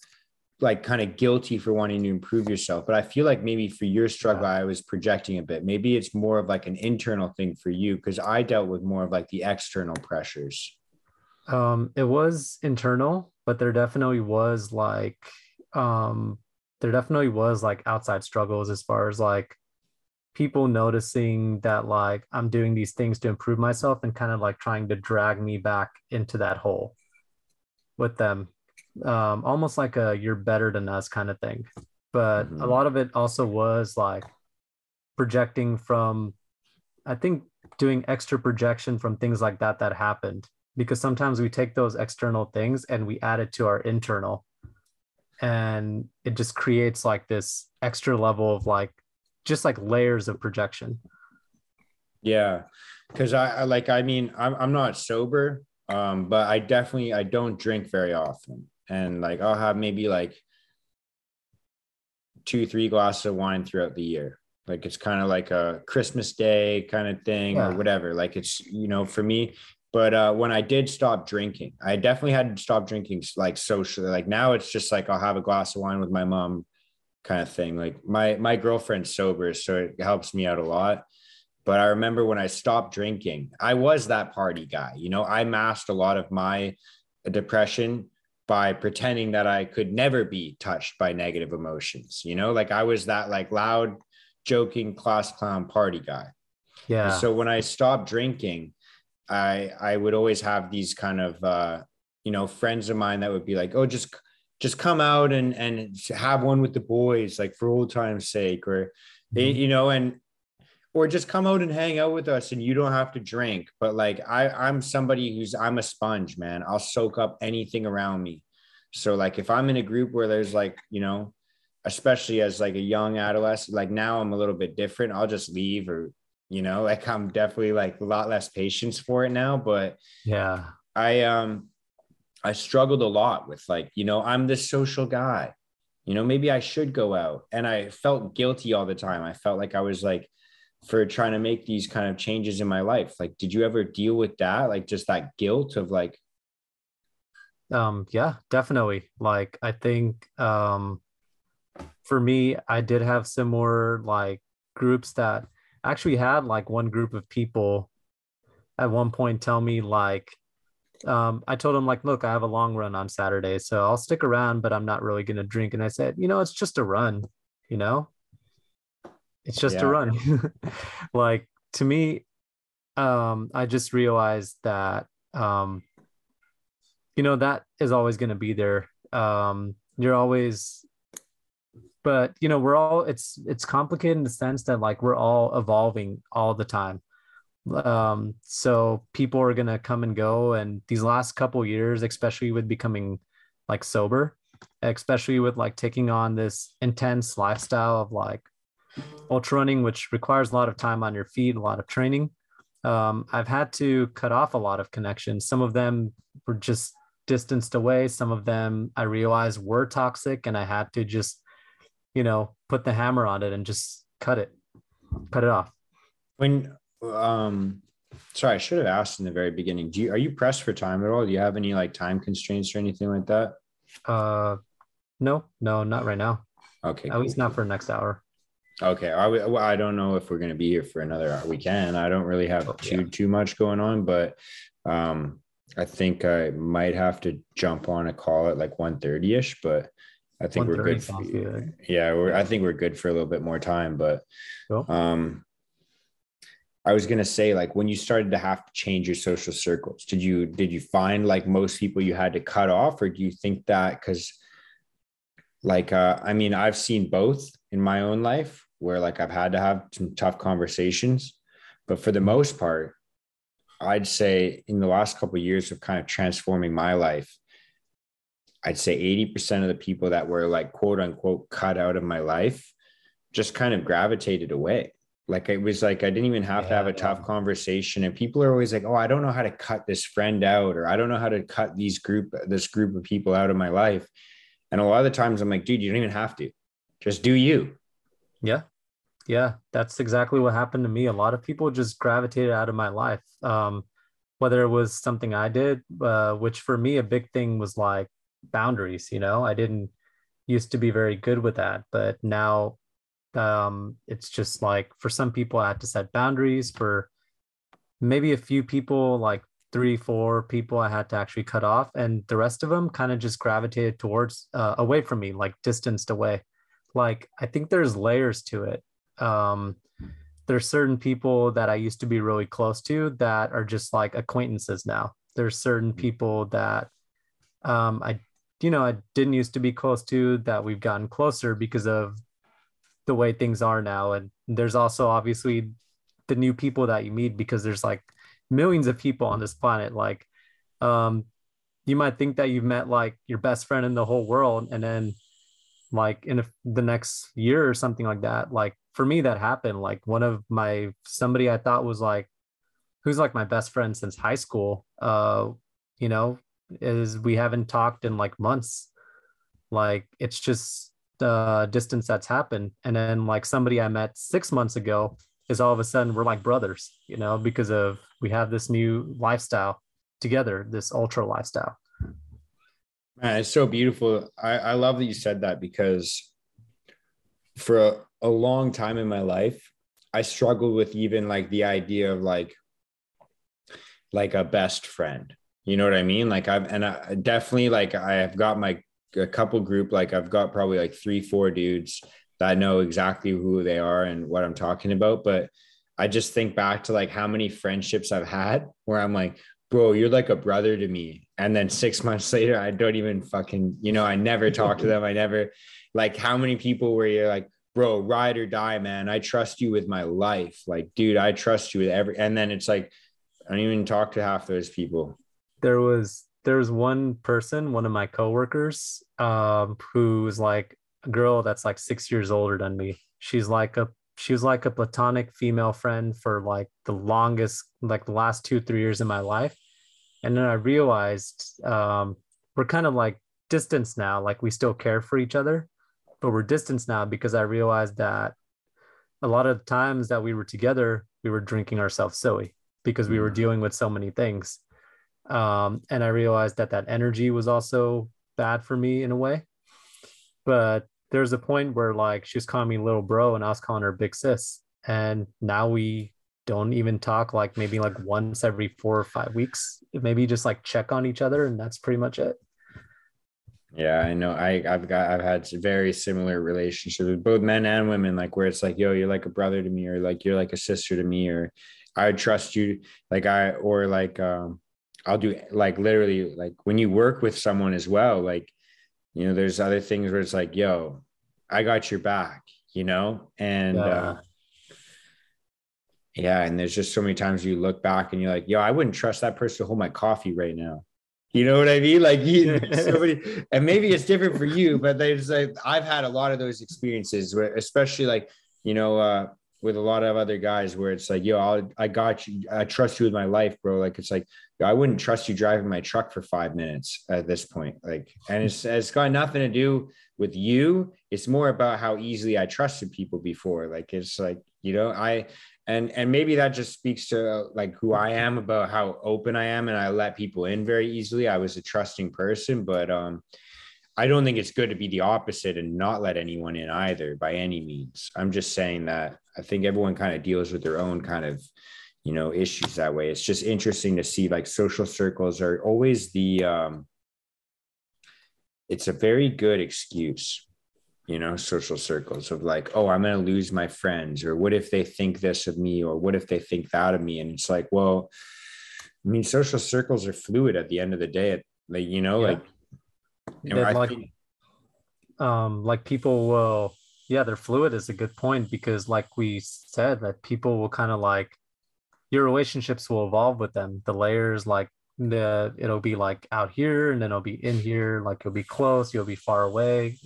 like kind of guilty for wanting to improve yourself. But I feel like maybe for your struggle, I was projecting a bit. Maybe it's more of like an internal thing for you because I dealt with more of like the external pressures. Um, it was internal, but there definitely was like um there definitely was like outside struggles as far as like people noticing that like I'm doing these things to improve myself and kind of like trying to drag me back into that hole with them. Um, almost like a you're better than us kind of thing. But mm-hmm. a lot of it also was like projecting from, I think, doing extra projection from things like that that happened. Because sometimes we take those external things and we add it to our internal. And it just creates like this extra level of like just like layers of projection. Yeah. Cause I, I like, I mean, I'm, I'm not sober, um, but I definitely, I don't drink very often. And like, I'll have maybe like two, three glasses of wine throughout the year. Like it's kind of like a Christmas day kind of thing yeah. or whatever. Like it's, you know, for me, but uh, when I did stop drinking, I definitely had to stop drinking like socially. Like now it's just like I'll have a glass of wine with my mom kind of thing. Like my my girlfriend's sober, so it helps me out a lot. But I remember when I stopped drinking, I was that party guy. You know, I masked a lot of my depression by pretending that I could never be touched by negative emotions. You know, like I was that like loud, joking class clown party guy. Yeah. So when I stopped drinking, I I would always have these kind of uh, you know friends of mine that would be like, oh, just just come out and and have one with the boys like for old time's sake or mm-hmm. you know and or just come out and hang out with us and you don't have to drink but like i i'm somebody who's i'm a sponge man. I'll soak up anything around me. So like if i'm in a group where there's like you know especially as like a young adolescent like now i'm a little bit different. I'll just leave or you know like i'm definitely like a lot less patience for it now but yeah i um I struggled a lot with like, you know, I'm the social guy. You know, maybe I should go out. And I felt guilty all the time. I felt like I was like for trying to make these kind of changes in my life. Like, did you ever deal with that? Like just that guilt of like um yeah, definitely. Like I think um for me, I did have similar like groups that actually had like one group of people at one point tell me like um, I told them like, look, I have a long run on Saturday, so I'll stick around, but I'm not really gonna drink. And I said, you know, it's just a run, you know, it's just yeah. a run. like to me, um, I just realized that, um, you know, that is always gonna be there. Um, you're always, but you know, we're all. It's it's complicated in the sense that like we're all evolving all the time um, so people are gonna come and go, and these last couple years, especially with becoming like sober, especially with like taking on this intense lifestyle of like ultra running, which requires a lot of time on your feet, a lot of training. Um, I've had to cut off a lot of connections. Some of them were just distanced away. Some of them I realized were toxic and I had to just, you know, put the hammer on it and just cut it, cut it off. When, um, sorry, I should have asked in the very beginning. Do you, are you pressed for time at all? Do you have any like time constraints or anything like that? Uh, no, no, not right now. Okay. At cool. least not for next hour. Okay. I, well, I don't know if we're going to be here for another hour. We can. I don't really have oh, too, yeah. too much going on, but, um, I think I might have to jump on a call at like 1.30 ish, but I think we're good. For, good. Yeah, we're, I think we're good for a little bit more time, but cool. um, I was gonna say like when you started to have to change your social circles, did you did you find like most people you had to cut off, or do you think that because like uh, I mean I've seen both in my own life where like I've had to have some tough conversations, but for the most part, I'd say in the last couple of years of kind of transforming my life, I'd say 80% of the people that were like quote unquote cut out of my life just kind of gravitated away. Like it was like I didn't even have yeah, to have a tough conversation. And people are always like, oh, I don't know how to cut this friend out, or I don't know how to cut these group, this group of people out of my life. And a lot of the times I'm like, dude, you don't even have to. Just do you. Yeah yeah, that's exactly what happened to me. A lot of people just gravitated out of my life. Um, whether it was something I did, uh, which for me, a big thing was like boundaries. You know, I didn't used to be very good with that, but now um, it's just like for some people, I had to set boundaries. For maybe a few people, like three, four people, I had to actually cut off, and the rest of them kind of just gravitated towards uh, away from me, like distanced away. Like I think there's layers to it um, there's certain people that I used to be really close to that are just like acquaintances now. There's certain mm-hmm. people that um, I, you know, I didn't used to be close to that we've gotten closer because of the way things are now. And there's also obviously the new people that you meet because there's like millions of people on this planet. Like, um, you might think that you've met like your best friend in the whole world, and then like in a, the next year or something like that, like for me that happened like one of my somebody i thought was like who's like my best friend since high school uh you know is we haven't talked in like months like it's just the distance that's happened and then like somebody i met six months ago is all of a sudden we're like brothers you know because of we have this new lifestyle together this ultra lifestyle Man, it's so beautiful. I, I love that you said that because for a, a long time in my life, I struggled with even like the idea of like like a best friend. You know what I mean? Like I've and I definitely like I have got my a couple group like I've got probably like three four dudes that know exactly who they are and what I'm talking about, but I just think back to like how many friendships I've had where I'm like, bro, you're like a brother to me. And then six months later, I don't even fucking, you know, I never talk to them. I never like how many people where you're like, bro, ride or die, man. I trust you with my life. Like, dude, I trust you with every. And then it's like, I don't even talk to half those people. There was there was one person, one of my coworkers, um, who's like a girl that's like six years older than me. She's like a she was like a platonic female friend for like the longest, like the last two three years of my life. And then I realized um, we're kind of like distance now. Like we still care for each other, but we're distanced now because I realized that a lot of times that we were together, we were drinking ourselves silly because we were mm. dealing with so many things. Um, and I realized that that energy was also bad for me in a way. But there's a point where like she was calling me little bro and I was calling her big sis. And now we don't even talk like maybe like once every four or five weeks, maybe just like check on each other. And that's pretty much it. Yeah, I know. I I've got I've had very similar relationships with both men and women, like where it's like, yo, you're like a brother to me, or like you're like a sister to me, or I trust you, like I or like um I'll do like literally like when you work with someone as well, like you know, there's other things where it's like, yo, I got your back, you know, and yeah. uh yeah, and there's just so many times you look back and you're like, yo, I wouldn't trust that person to hold my coffee right now. You know what I mean? Like you, somebody, and maybe it's different for you, but there's like I've had a lot of those experiences where, especially like you know, uh, with a lot of other guys where it's like, yo, I'll, I got you. I trust you with my life, bro. Like, it's like, I wouldn't trust you driving my truck for five minutes at this point. Like, and it's, it's got nothing to do with you. It's more about how easily I trusted people before. Like, it's like, you know, I, and, and maybe that just speaks to like who I am about how open I am and I let people in very easily. I was a trusting person, but, um, I don't think it's good to be the opposite and not let anyone in either by any means. I'm just saying that I think everyone kind of deals with their own kind of, you know, issues that way. It's just interesting to see like social circles are always the, um, it's a very good excuse, you know, social circles of like, oh, I'm going to lose my friends, or what if they think this of me, or what if they think that of me? And it's like, well, I mean, social circles are fluid at the end of the day. Like, you know, yeah. like, you know, like, think, um, like people will, yeah, they're fluid is a good point because, like we said, that people will kind of like your relationships will evolve with them. The layers, like the it'll be like out here, and then it'll be in here. Like you'll be close, you'll be far away.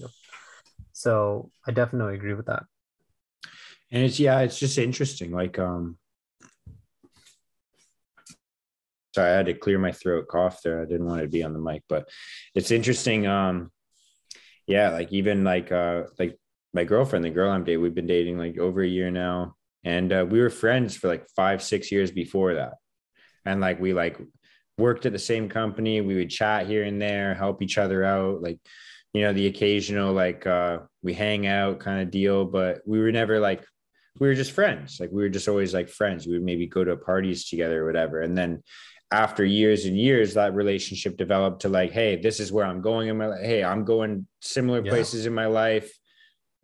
So I definitely agree with that. And it's yeah, it's just interesting. Like um, sorry, I had to clear my throat cough there. I didn't want to be on the mic, but it's interesting. Um, yeah, like even like uh like my girlfriend, the girl I'm dating, we've been dating like over a year now. And uh, we were friends for like five, six years before that. And like we like worked at the same company. We would chat here and there, help each other out, like, you know, the occasional like uh we hang out kind of deal, but we were never like we were just friends. Like we were just always like friends. We would maybe go to parties together or whatever. And then after years and years, that relationship developed to like, hey, this is where I'm going in my life. Hey, I'm going similar yeah. places in my life.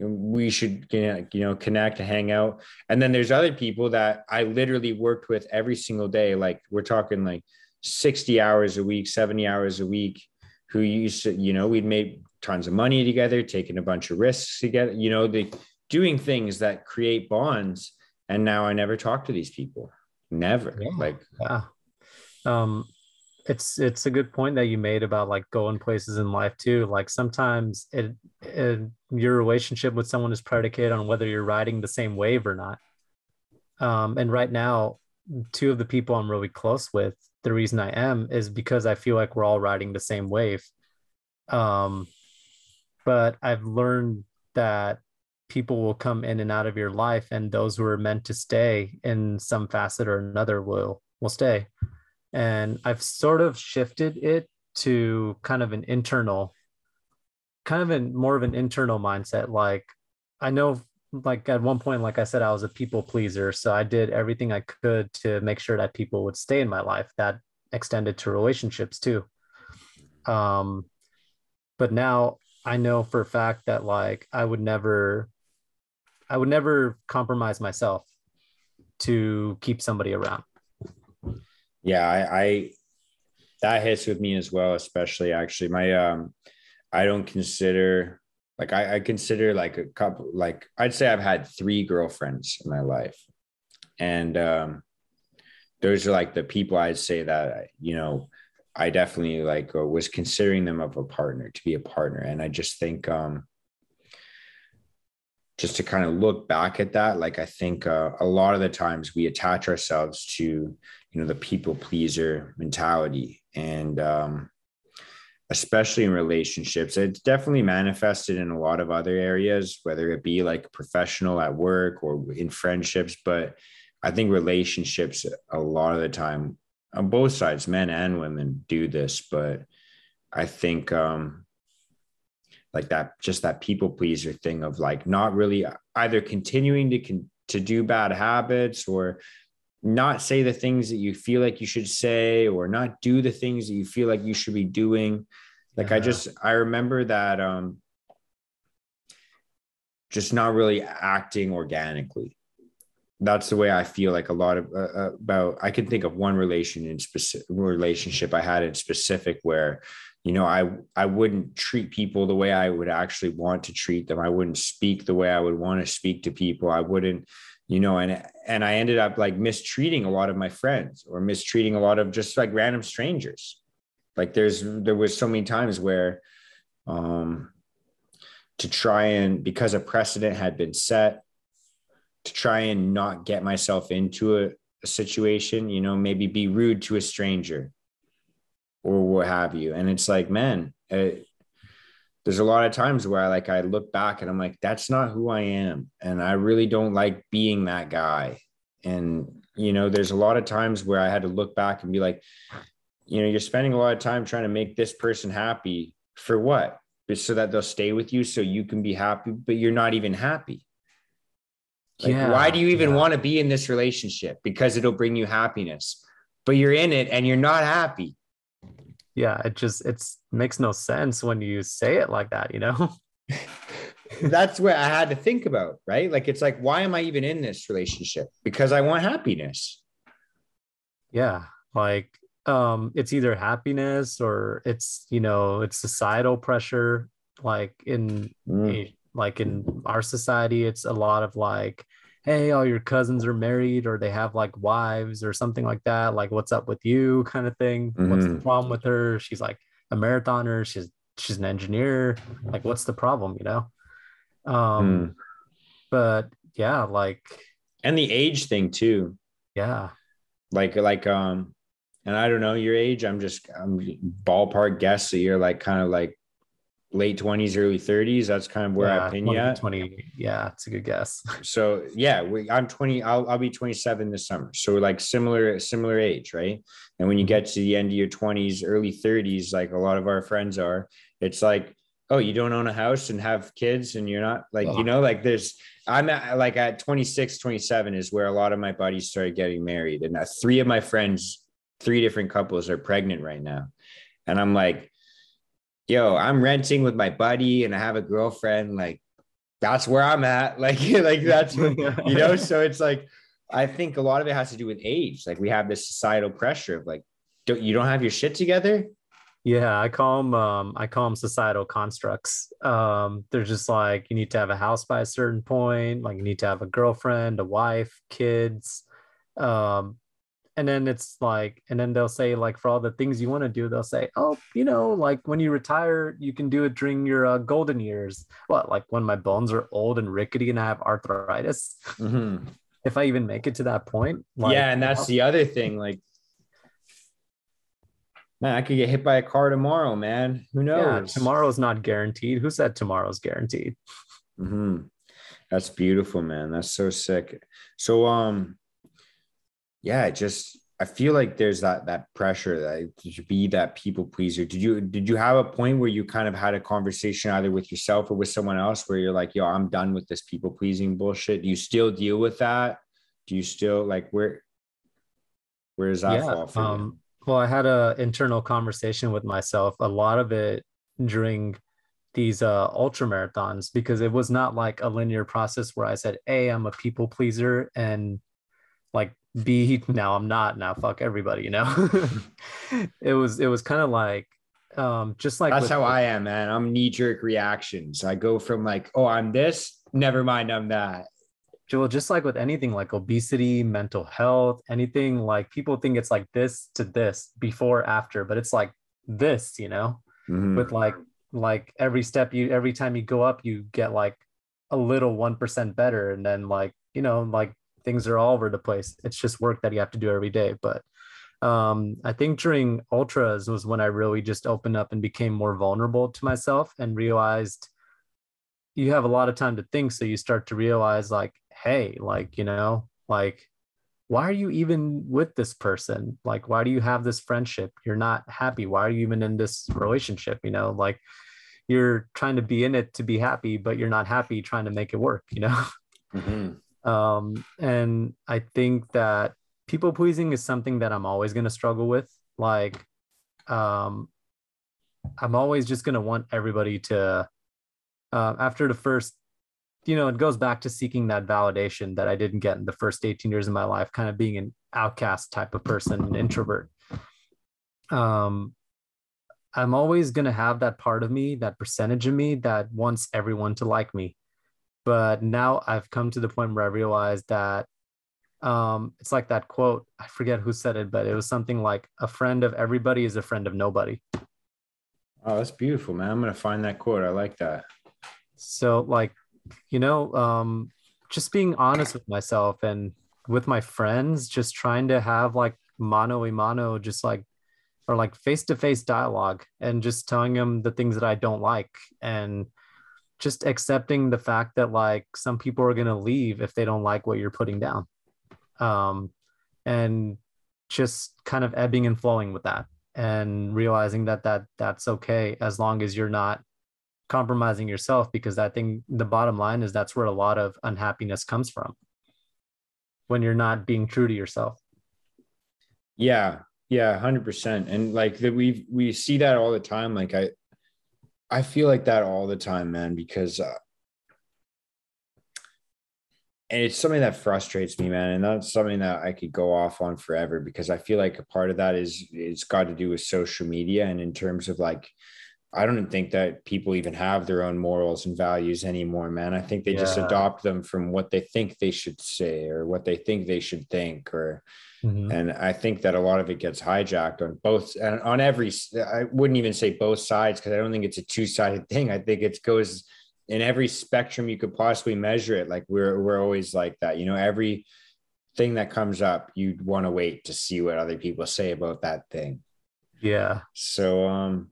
We should you know connect, and hang out. And then there's other people that I literally worked with every single day. Like we're talking like 60 hours a week, 70 hours a week, who used to, you know, we'd made tons of money together, taking a bunch of risks together, you know, the doing things that create bonds. And now I never talk to these people. Never. Yeah. Like yeah um it's it's a good point that you made about like going places in life too. Like sometimes it, it your relationship with someone is predicated on whether you're riding the same wave or not. Um and right now two of the people i'm really close with the reason i am is because i feel like we're all riding the same wave. Um but i've learned that people will come in and out of your life and those who are meant to stay in some facet or another will will stay and I've sort of shifted it to kind of an internal, kind of in more of an internal mindset. Like I know, like at one point, like I said, I was a people pleaser, so I did everything I could to make sure that people would stay in my life. That extended to relationships too. Um, but now I know for a fact that like I would never, I would never compromise myself to keep somebody around yeah, I, I that hits with me as well, especially actually. My um I don't consider like I, I consider like a couple like I'd say I've had three girlfriends in my life. And um those are like the people I'd say that you know I definitely like uh, was considering them of a partner to be a partner. And I just think um just to kind of look back at that, like I think uh, a lot of the times we attach ourselves to you know the people pleaser mentality. And um, especially in relationships it's definitely manifested in a lot of other areas whether it be like professional at work or in friendships. But i think relationships a lot of the time on both sides men and women do this. But i think um like that just that people pleaser thing of like not really either continuing to con- to do bad habits or not say the things that you feel like you should say or not do the things that you feel like you should be doing like yeah. i just i remember that um just not really acting organically that's the way i feel like a lot of uh, about i can think of one relation in specific relationship i had in specific where you know i i wouldn't treat people the way i would actually want to treat them. I wouldn't speak the way i would want to speak to people. I wouldn't you know and and i ended up like mistreating a lot of my friends or mistreating a lot of just like random strangers. Like there's there was so many times where um to try and because a precedent had been set to try and not get myself into a, a situation, you know, maybe be rude to a stranger or what have you. And it's like, man, it, there's a lot of times where I like I look back and I'm like, that's not who I am. And I really don't like being that guy. And you know, there's a lot of times where I had to look back and be like, you know, you're spending a lot of time trying to make this person happy for what? So that they'll stay with you so you can be happy, but you're not even happy. Like, yeah, why do you even yeah. want to be in this relationship? Because it'll bring you happiness, but you're in it and you're not happy. Yeah, it just it's makes no sense when you say it like that, you know. That's what I had to think about, right? Like it's like, why am I even in this relationship? Because I want happiness. Yeah, like um it's either happiness or it's you know it's societal pressure like in mm. like in our society it's a lot of like hey all your cousins are married or they have like wives or something like that like what's up with you kind of thing mm. what's the mm-hmm. problem with her she's like a marathoner she's she's an engineer like what's the problem you know um mm. but yeah like and the age thing too yeah like like um and I don't know your age. I'm just I'm ballpark guess that you're like kind of like late 20s, early 30s. That's kind of where yeah, I pin 20, you at. 20. Yeah, it's a good guess. So yeah, we, I'm 20. I'll, I'll be 27 this summer. So we're like similar, similar age, right? And when you mm-hmm. get to the end of your 20s, early 30s, like a lot of our friends are, it's like, oh, you don't own a house and have kids and you're not like, oh. you know, like there's, I'm at, like at 26, 27 is where a lot of my buddies started getting married. And uh, three of my friends three different couples are pregnant right now. And I'm like, yo, I'm renting with my buddy and I have a girlfriend. Like, that's where I'm at. Like, like that's, you know, so it's like, I think a lot of it has to do with age. Like we have this societal pressure of like, don't you don't have your shit together? Yeah, I call them um, I call them societal constructs. Um, they're just like you need to have a house by a certain point, like you need to have a girlfriend, a wife, kids. Um, and then it's like and then they'll say like for all the things you want to do they'll say oh you know like when you retire you can do it during your uh, golden years. What like when my bones are old and rickety and i have arthritis? Mm-hmm. if i even make it to that point like, yeah and that's the other thing like man i could get hit by a car tomorrow man. Who knows? yeah, tomorrow's not guaranteed. Who said tomorrow's guaranteed? Mm-hmm. that's beautiful man. That's so sick. So um yeah, just I feel like there's that that pressure that to be that people pleaser. Did you did you have a point where you kind of had a conversation either with yourself or with someone else where you're like, yo, I'm done with this people pleasing bullshit? Do you still deal with that? Do you still like where where does that yeah, fall for um? Well, I had a internal conversation with myself. A lot of it during these uh ultra marathons because it was not like a linear process where I said, Hey, I'm a people pleaser and like B now I'm not now fuck everybody you know? It was it was kind of like um just like that's with, how I am man. I'm knee jerk reactions. I go from like oh I'm this never mind I'm that. Joel just like with anything like obesity mental health anything like people think it's like this to this before after but it's like this you know? Mm-hmm. with like like every step you every time you go up you get like a little 1% better and then like you know like things are all over the place. It's just work that you have to do every day. But um, I think during ultras was when I really just opened up and became more vulnerable to myself and realized you have a lot of time to think. So you start to realize, like, hey, like, you know, like, why are you even with this person? Like, why do you have this friendship? You're not happy. Why are you even in this relationship? You know, like, you're trying to be in it to be happy, but you're not happy trying to make it work, you know? Mm-hmm. Um, and I think that people pleasing is something that I'm always going to struggle with. Like, um, I'm always just going to want everybody to, uh, after the first, you know, it goes back to seeking that validation that I didn't get in the first 18 years of my life, kind of being an outcast type of person, an introvert. Um, I'm always going to have that part of me, that percentage of me that wants everyone to like me but now I've come to the point where I realized that um, it's like that quote. I forget who said it, but it was something like a friend of everybody is a friend of nobody. Oh, that's beautiful, man. I'm gonna find that quote. I like that. So, like, you know, um, just being honest with myself and with my friends, just trying to have like mano a mano, just like or like face to face dialogue and just telling them the things that I don't like and just accepting the fact that like some people are going to leave if they don't like what you're putting down. Um, and just kind of ebbing and flowing with that and realizing that that that's okay as long as you're not compromising yourself because I think the bottom line is that's where a lot of unhappiness comes from when you're not being true to yourself. Yeah, yeah, hundred percent. And like that, we we see that all the time. Like I, I feel like that all the time, man, because. Uh, and it's something that frustrates me, man. And that's something that I could go off on forever because I feel like a part of that is it's got to do with social media and in terms of like I don't think that people even have their own morals and values anymore, man. I think they yeah. just adopt them from what they think they should say or what they think they should think or mm-hmm. and I think that a lot of it gets hijacked on both and on every I wouldn't even say both sides because I don't think it's a two-sided thing. I think it goes in every spectrum you could possibly measure it. Like we're we're always like that. You know, every thing that comes up, you'd want to wait to see what other people say about that thing. Yeah. So um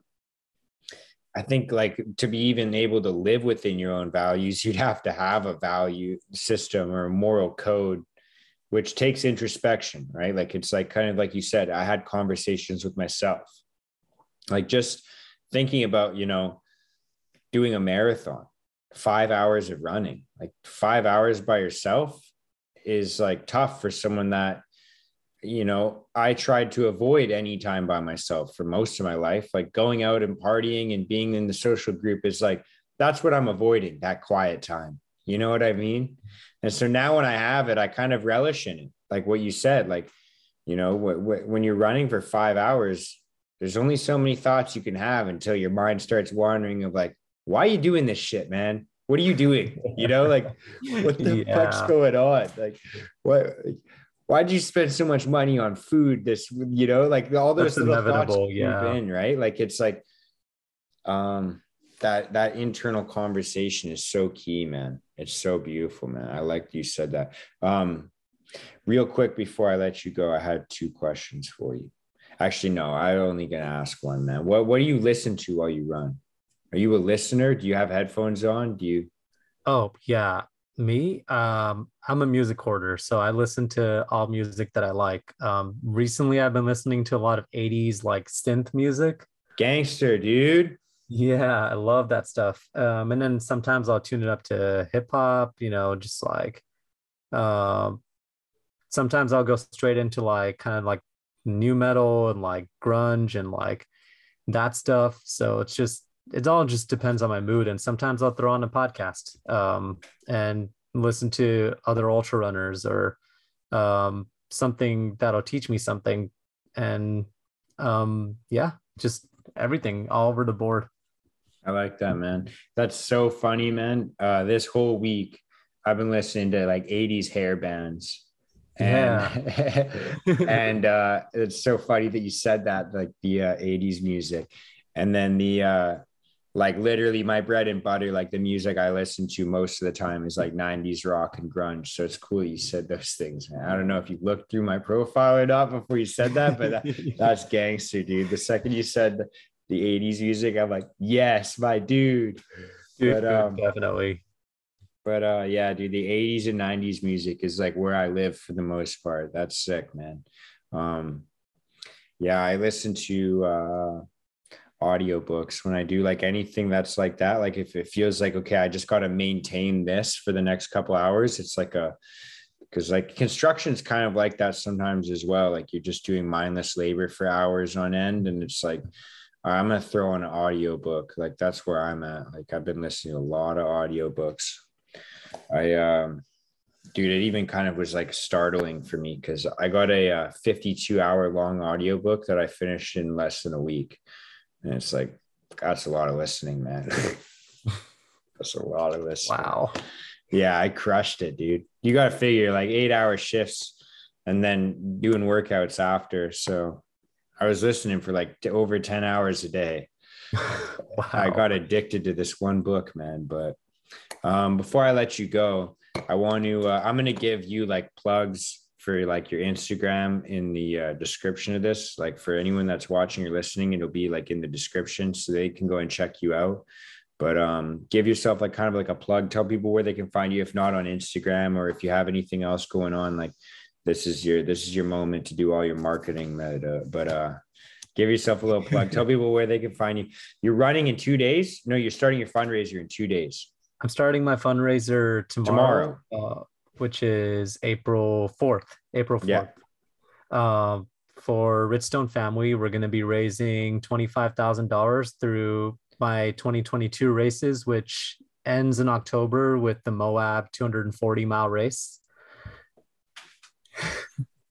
I think like to be even able to live within your own values, you'd have to have a value system or a moral code, which takes introspection, right? Like it's like kind of like you said, I had conversations with myself, like just thinking about, you know, doing a marathon, five hours of running, like five hours by yourself is like tough for someone that you know, I tried to avoid any time by myself for most of my life. Like going out and partying and being in the social group is like, that's what I'm avoiding, that quiet time. You know what I mean? And so now when I have it, I kind of relish in it. Like what you said, like, you know, w- w- when you're running for five hours, there's only so many thoughts you can have until your mind starts wandering of like, why are you doing this shit, man? What are you doing? You know, like what the yeah. fuck's going on? Like what why'd you spend so much money on food this you know like all those That's little thoughts yeah. in right? Like it's like um that that internal conversation is so key man. It's so beautiful man. I like you said that. Um real quick before i let you go i had two questions for you. Actually no i'm only gonna ask one man. What what do you listen to while you run? Are you a listener? Do you have headphones on? Do you oh yeah me um i'm a music hoarder so i listen to all music that i like. Um recently i've been listening to a lot of 80s like synth music. Gangster dude. Yeah i love that stuff. Um and then sometimes i'll tune it up to hip hop you know just like um sometimes i'll go straight into like kind of like nu metal and like grunge and like that stuff. So it's just it all just depends on my mood. And sometimes I'll throw on a podcast um, and listen to other ultra runners or um, something that'll teach me something. And um, yeah, just everything all over the board. I like that, man. That's so funny, man. Uh, this whole week, I've been listening to like 80s hair bands. And, yeah. and uh, it's so funny that you said that, like the uh, 80s music. And then the uh, like literally my bread and butter like the music i listen to most of the time is like 90s rock and grunge. So it's cool you said those things man. i don't know if you looked through my profile or not before you said that but that, that's gangster dude. The second you said the 80s music i'm like yes my dude, dude but, um, definitely. but uh yeah dude the 80s and 90s music is like where i live for the most part. That's sick man. Um yeah i listen to uh audiobooks when I do like anything that's like that. Like if it feels like, okay, I just got to maintain this for the next couple hours, it's like a, because like construction is kind of like that sometimes as well. Like you're just doing mindless labor for hours on end. And it's like, I'm to throw an audiobook. Like that's where I'm at. Like I've been listening to a lot of audiobooks. I, um, dude, it even kind of was like startling for me because I got a, a uh, 52 hour long audiobook that I finished in less than a week. And it's like, that's a lot of listening, man. that's a lot of listening. Wow. Yeah, I crushed it, dude. You got to figure like eight hour shifts and then doing workouts after. So I was listening for like over 10 hours a day. wow. I got addicted to this one book, man. But um, before I let you go, I want to. Uh, I'm gonna give you like plugs for like your Instagram in the uh, description of this. Like for anyone that's watching or listening, it'll be like in the description so they can go and check you out. But um, give yourself like kind of like a plug. Tell people where they can find you, if not on Instagram or if you have anything else going on. Like this is your this is your moment to do all your marketing. That, uh, but uh, give yourself a little plug. Tell people where they can find you. You're running in two days. No, you're starting your fundraiser in two days. I'm starting my fundraiser tomorrow, tomorrow. Uh, which is April 4th. April 4th. Yeah. Uh, for Richstone Family, we're going to be raising $25,000 through my 2022 races, which ends in October with the Moab 240 mile race.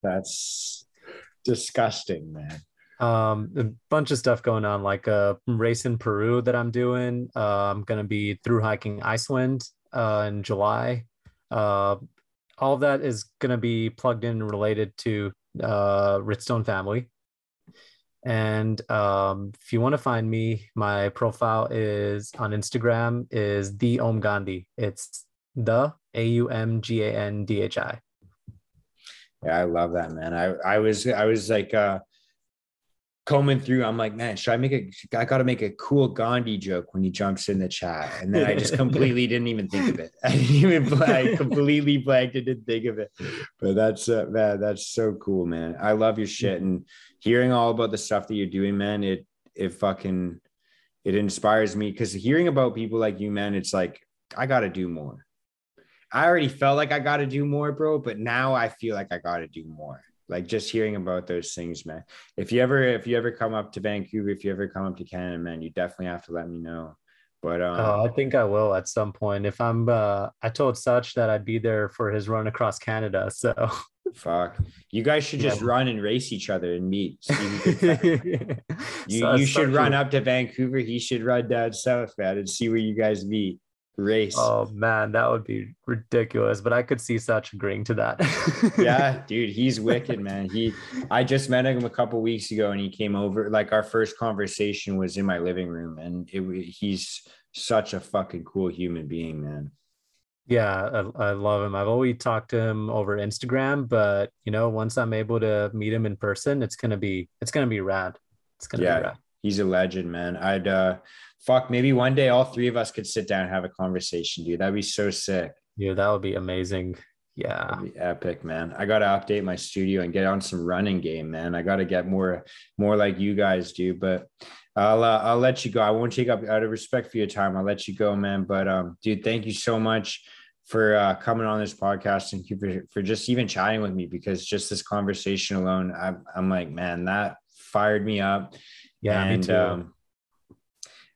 That's disgusting, man. Um, a bunch of stuff going on, like a race in Peru that I'm doing. Uh, I'm going to be through hiking Iceland uh, in July. Uh, all of that is going to be plugged in related to uh, Richstone family. And um, if you want to find me, my profile is on Instagram is the Aum Gandhi. It's the A U M G A N D H I. Yeah, I love that man. I I was I was like uh combing through, I'm like, man, should I make a? I got to make a cool Gandhi joke when he jumps in the chat, and then I just completely didn't even think of it. I didn't even I completely blanked and didn't think of it. But that's uh, man, that's so cool, man. I love your shit and hearing all about the stuff that you're doing, man. It it fucking it inspires me because hearing about people like you, man, it's like I got to do more. I already felt like I got to do more, bro, but now I feel like I got to do more like just hearing about those things man if you ever if you ever come up to vancouver if you ever come up to canada man you definitely have to let me know but um, oh, I think I will at some point. If I'm, uh, I told Such that I'd be there for his run across Canada. So fuck, you guys should just yeah. run and race each other and meet. you so you should run up to Vancouver. He should run down south, man, and see where you guys meet race. Oh man, that would be ridiculous. But I could see such agreeing to that. yeah, dude, he's wicked, man. He, I just met him a couple weeks ago, and he came over. Like our first conversation was in my living room, and it he's such a fucking cool human being, man. Yeah, I, I love him. I've always talked to him over Instagram, but you know, once I'm able to meet him in person, it's gonna be it's gonna be rad. It's gonna yeah, be rad. He's a legend, man. I'd uh fuck, maybe one day all three of us could sit down and have a conversation, dude. That'd be so sick. Yeah, that would be amazing. Yeah. epic, man. I gotta update my studio and get on some running game, man. I gotta get more more like you guys do. But I'll uh, I'll let you go. I won't take up out of respect for your time. I'll let you go, man. But um, dude, thank you so much for uh, coming on this podcast. and you for, for just even chatting with me because just this conversation alone, I'm I'm like, man, that fired me up. Yeah, and, me too. Um,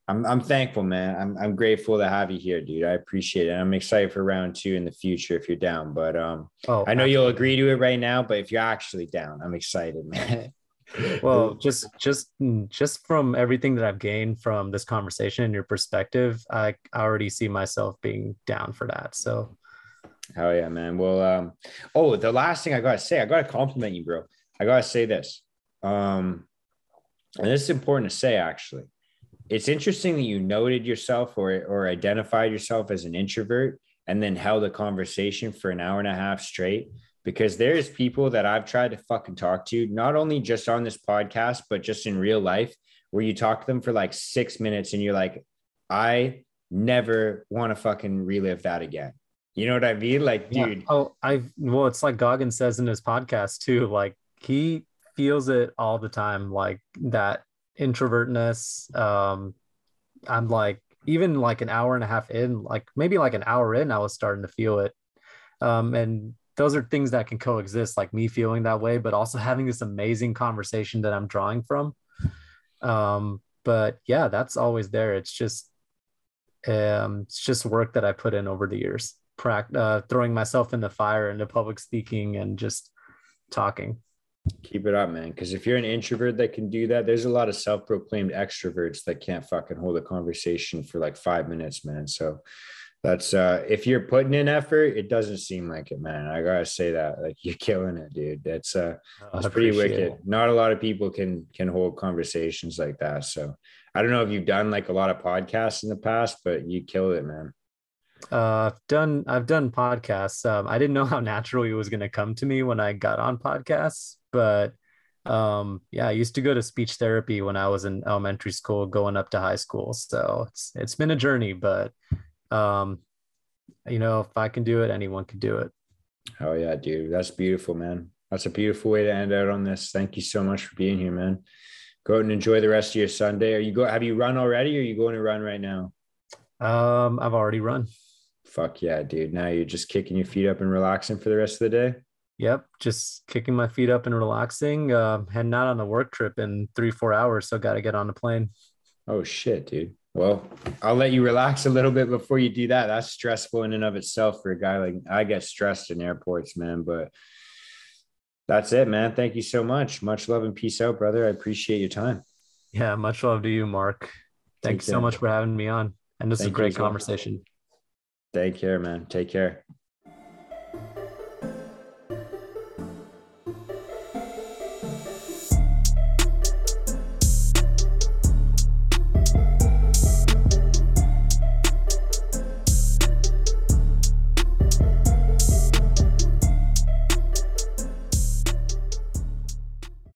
I'm I'm thankful, man. I'm I'm grateful to have you here, dude. I appreciate it. I'm excited for round two in the future if you're down. But um, oh, I know absolutely. you'll agree to it right now. But if you're actually down, I'm excited, man. well, just just just from everything that I've gained from this conversation and your perspective, I I already see myself being down for that. So, hell yeah, man. Well, um, oh, the last thing I gotta say, I gotta compliment you, bro. I gotta say this. Um, and this is important to say actually it's interesting that you noted yourself or or identified yourself as an introvert and then held a conversation for an hour and a half straight because there's people that I've tried to fucking talk to not only just on this podcast but just in real life where you talk to them for like 6 minutes and you're like I never want to fucking relive that again. You know what I mean? Like, yeah. dude. Oh, I well, it's like Goggins says in his podcast too. Like he feels it all the time, like that introvertness. Um, I'm like even like an hour and a half in, like maybe like an hour in, I was starting to feel it. Um, and those are things that can coexist, like me feeling that way, but also having this amazing conversation that I'm drawing from. Um, but yeah, that's always there. It's just, um, it's just work that I put in over the years, Pract- uh, throwing myself in the fire into public speaking and just talking. Keep it up, man. Because if you're an introvert that can do that, there's a lot of self proclaimed extroverts that can't fucking hold a conversation for like five minutes, man. So that's uh if you're putting in effort, it doesn't seem like it, man. I gotta say that. Like you're killing it, dude. That's uh that's pretty wicked. It. Not a lot of people can can hold conversations like that. So I don't know if you've done like a lot of podcasts in the past, but you killed it, man. Uh, I've done I've done podcasts. Um, I didn't know how naturally it was going to come to me when I got on podcasts, but um, yeah, I used to go to speech therapy when I was in elementary school, going up to high school. So it's it's been a journey, but um, you know, if I can do it, anyone can do it. Oh yeah, dude, that's beautiful, man. That's a beautiful way to end out on this. Thank you so much for being here, man. Go out and enjoy the rest of your Sunday. Are you go? Have you run already? Or are you going to run right now? Um, I've already run. Fuck yeah, dude. Now you're just kicking your feet up and relaxing for the rest of the day. Yep, just kicking my feet up and relaxing. Uh, heading out on a work trip in three four hours, so got to get on the plane. Oh shit, dude. Well, I'll let you relax a little bit before you do that. That's stressful in and of itself for a guy like I get stressed in airports, man. But that's it, man. Thank you so much. Much love and peace out, brother. I appreciate your time. Yeah, much love to you, Mark. Thank Take you care. so much for having me on. And this Thank is a great conversation. Take care, man. Take care.